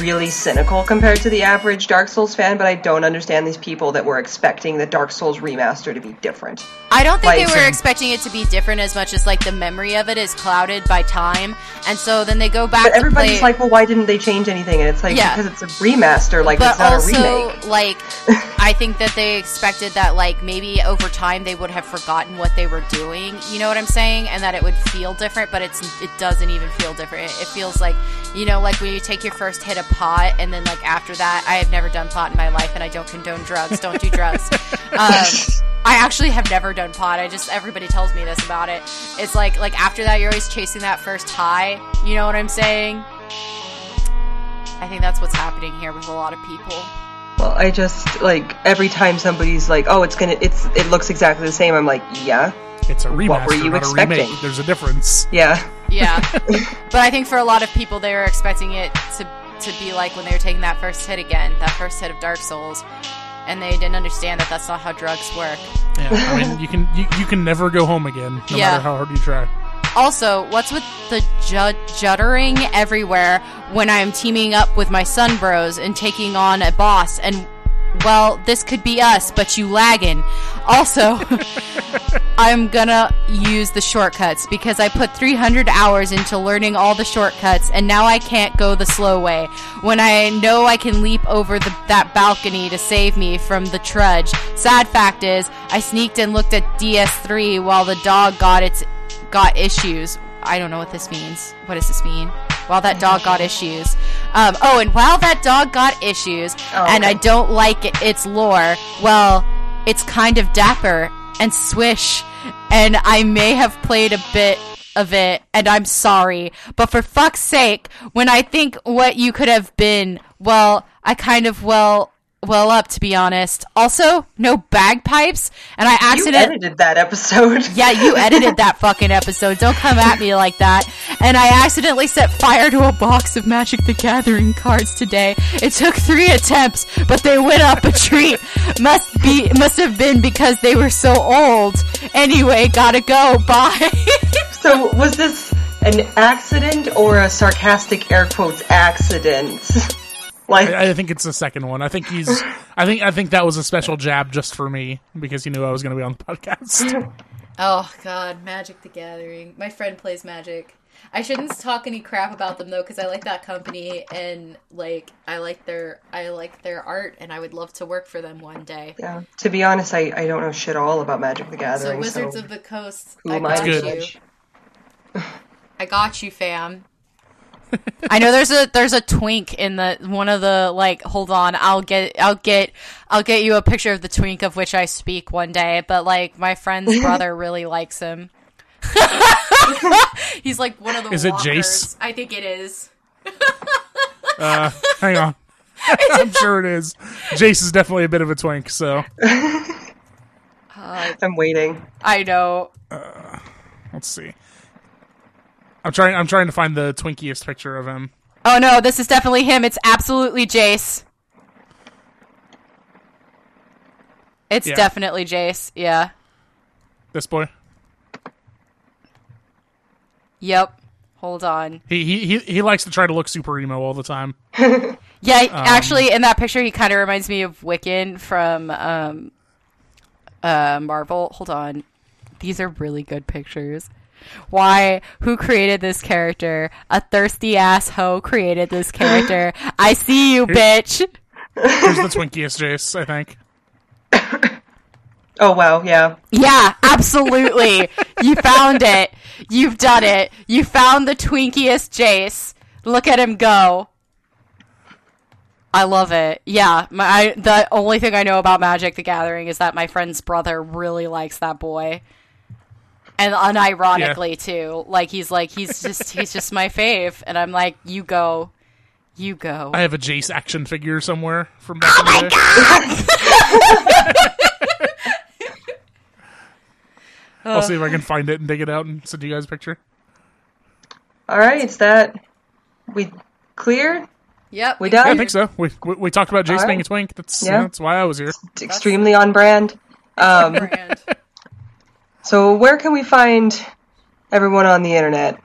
really cynical compared to the average Dark Souls fan, but I don't understand these people that were expecting the Dark Souls remaster to be different. I don't think Like- they were expecting it to be different as much as like the memory of it is clouded by time, and so then they go back. But everybody's play, like, well, why didn't they change anything? And it's like Yeah. because it's a remaster, like but it's not a also remake. like I think that they expected that like maybe over time they would have forgotten what they were doing. You know what I'm saying? And that it would feel different, but it's it doesn't even feel different. It, it feels like you know like when you take your first hit of pot and then like after that, I have never done pot in my life and I don't condone drugs. Don't do drugs. um, I actually have never done pot. I just everybody tells me this about it. It's like like after that you're always chasing that first high. You know what I'm saying? I think that's what's happening here with a lot of people. Well, I just like every time somebody's like, "Oh, it's gonna, it's, it looks exactly the same." I'm like, "Yeah, It's a remaster, What were you not expecting? a remake. There's a difference. yeah." Yeah. but I think for a lot of people, they were expecting it to, to be like when they were taking that first hit again, that first hit of Dark Souls. And they didn't understand that that's not how drugs work. Yeah, I mean you can you, you can never go home again, no Yeah. matter how hard you try. Also, what's with the jud- juddering everywhere when I'm teaming up with my sun bros and taking on a boss? And, well, this could be us, but you lagging. Also, I'm gonna use the shortcuts because I put 300 hours into learning all the shortcuts and now I can't go the slow way. When I know I can leap over the, that balcony to save me from the trudge. Sad fact is, I sneaked and looked at DS3 while the dog got its got issues. I don't know what this means. What does this mean? While that dog got issues. Um, oh, and while that dog got issues, Oh, and I don't like it, its lore, well, it's kind of dapper and swish, and I may have played a bit of it, and I'm sorry. But for fuck's sake, when I think what you could have been, well, I kind of, well, well up, to be honest. Also, no bagpipes, and I accidentally. edited that episode. Yeah, you edited that fucking episode. Don't come at me like that. And I accidentally set fire to a box of Magic the Gathering cards today. It took three attempts, but they went up a tree. Must be, must have been because they were so old. Anyway, gotta go. Bye. So was this an accident or a sarcastic air quotes accident? Like, I, I think it's the second one. I think he's. I think I think that was a special jab just for me because he knew I was going to be on the podcast. oh God, Magic the Gathering. My friend plays Magic. I shouldn't talk any crap about them though, because I like that company and like I like their I like their art, and I would love to work for them one day. yeah. To be honest, I, I don't know shit all about Magic the Gathering. So Wizards so of the Coast, I got good. you. I got you, fam. I know there's a there's a twink in the one of the like hold on I'll get I'll get I'll get you a picture of the twink of which I speak one day but like my friend's brother really likes him. He's like one of the Is it walkers. Jace? I think it is. Uh, hang on. I'm sure it is. Jace is definitely a bit of a twink, so I'm waiting. I know. let's see. I'm trying. I'm trying to find the twinkiest picture of him. Oh no, this is definitely him. It's absolutely Jace. It's Yeah. definitely Jace. Yeah. This boy. Yep. Hold on. He he he, he likes to try to look super emo all the time. Yeah, Um, actually, in that picture, he kind of reminds me of Wiccan from um, uh, Marvel. Hold on, these are really good pictures. Why? Who created this character? A thirsty ass hoe created this character. I see you, bitch. Here's the twinkiest Jace, I think. Oh wow, yeah. Yeah, absolutely. you found it. You've done it. You found the twinkiest Jace. Look at him go. I love it. Yeah, my I, the only thing I know about Magic the Gathering is that my friend's brother really likes that boy. And unironically too. Like he's like he's just he's just my fave and I'm like you go. You go. I have a Jace action figure somewhere from back in the day. I'll see if I can find it and dig it out and send you guys a picture. All right, is that we cleared? yep. We Yeah, I think so. We we, we talked about Jace All being a twink. That's Yeah. that's why I was here. It's extremely on brand. Um, Brand. So where can we find everyone on the internet?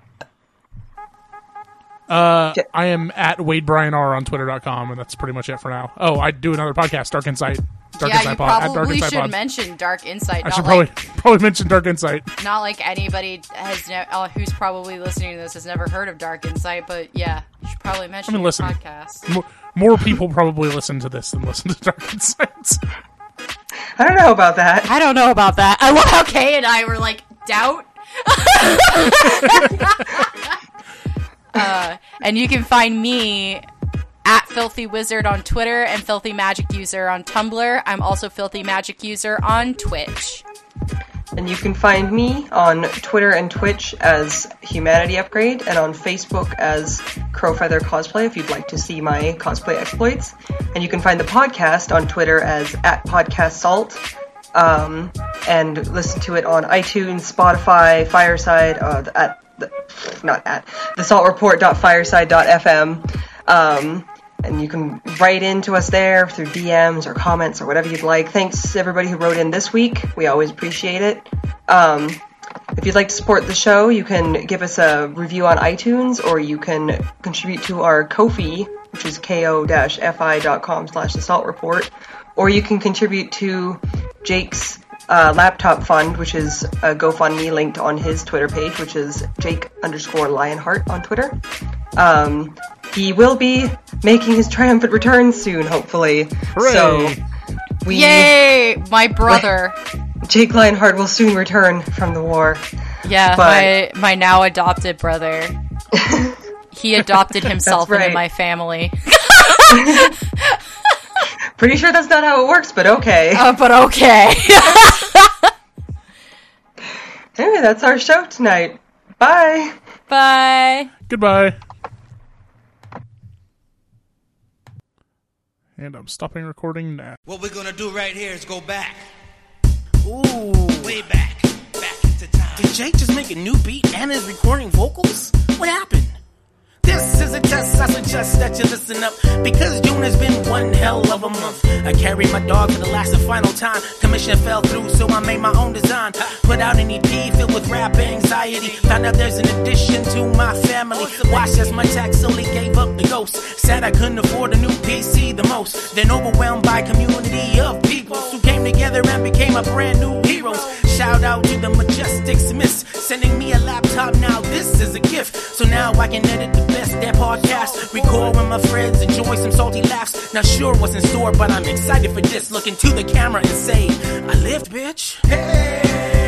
Uh, I am at Wade Bryan R on Twitter.com, and that's pretty much it for now. Oh, I do another podcast, Dark Insight. Dark yeah, Insight you Pod. At Dark probably Insight should Pod. mention Dark Insight. I not should like probably probably mention Dark Insight. not like anybody has ne- uh, who's probably listening to this has never heard of Dark Insight, but yeah, you should probably mention I mean, your listen. podcast. More, more people probably listen to this than listen to Dark Insight. I don't know about that. I don't know about that. I love how Kay and I were like doubt. uh, and you can find me at Filthy Wizard on Twitter and Filthy Magic User on Tumblr. I'm also Filthy Magic User on Twitch. And you can find me on Twitter and Twitch as Humanity Upgrade and on Facebook as Crowfeather Cosplay if you'd like to see my cosplay exploits. And you can find the podcast on Twitter as at Podcast Salt. Um, and listen to it on iTunes, Spotify, Fireside, uh, at the, not at the saltreport.fireside.fm. Um, and you can write into us there through DMs or comments or whatever you'd like. Thanks everybody who wrote in this week. We always appreciate it. Um, if you'd like to support the show, you can give us a review on iTunes or you can contribute to our Ko-fi, which is ko-fi.com slash assault report, or you can contribute to Jake's uh, laptop fund, which is a GoFundMe linked on his Twitter page, which is Jake underscore Lionheart on Twitter. Um, he will be making his triumphant return soon, hopefully. Hooray! So we Yay! My brother. Jake Lionheart will soon return from the war. Yeah, But- my my now adopted brother. he adopted himself right. into my family. Pretty sure that's not how it works, but okay. Uh, but okay. Anyway, that's our show tonight. Bye. Bye. Goodbye. And I'm stopping recording now. What we're gonna do right here is go back, Ooh. way back, back into time. Did Jake just make a new beat and is recording vocals? What happened? This is a test, I suggest that you listen up. Because June has been one hell of a month. I carried my dog for the last and final time. Commission fell through, so I made my own design. Put out an EP filled with rap anxiety. Found out there's an addition to my family. Watched as my tax only gave up the ghost. Said I couldn't afford a new PC the most. Then overwhelmed by community of people Who came together and became a brand new heroes. Shout out to the Majestic Smiths Sending me a laptop. Now, this is a gift. So now I can edit the best that podcast. Record with my friends, enjoy some salty laughs. Not sure what's in store, but I'm excited for this. Look into the camera and say, I lived, bitch. Hey,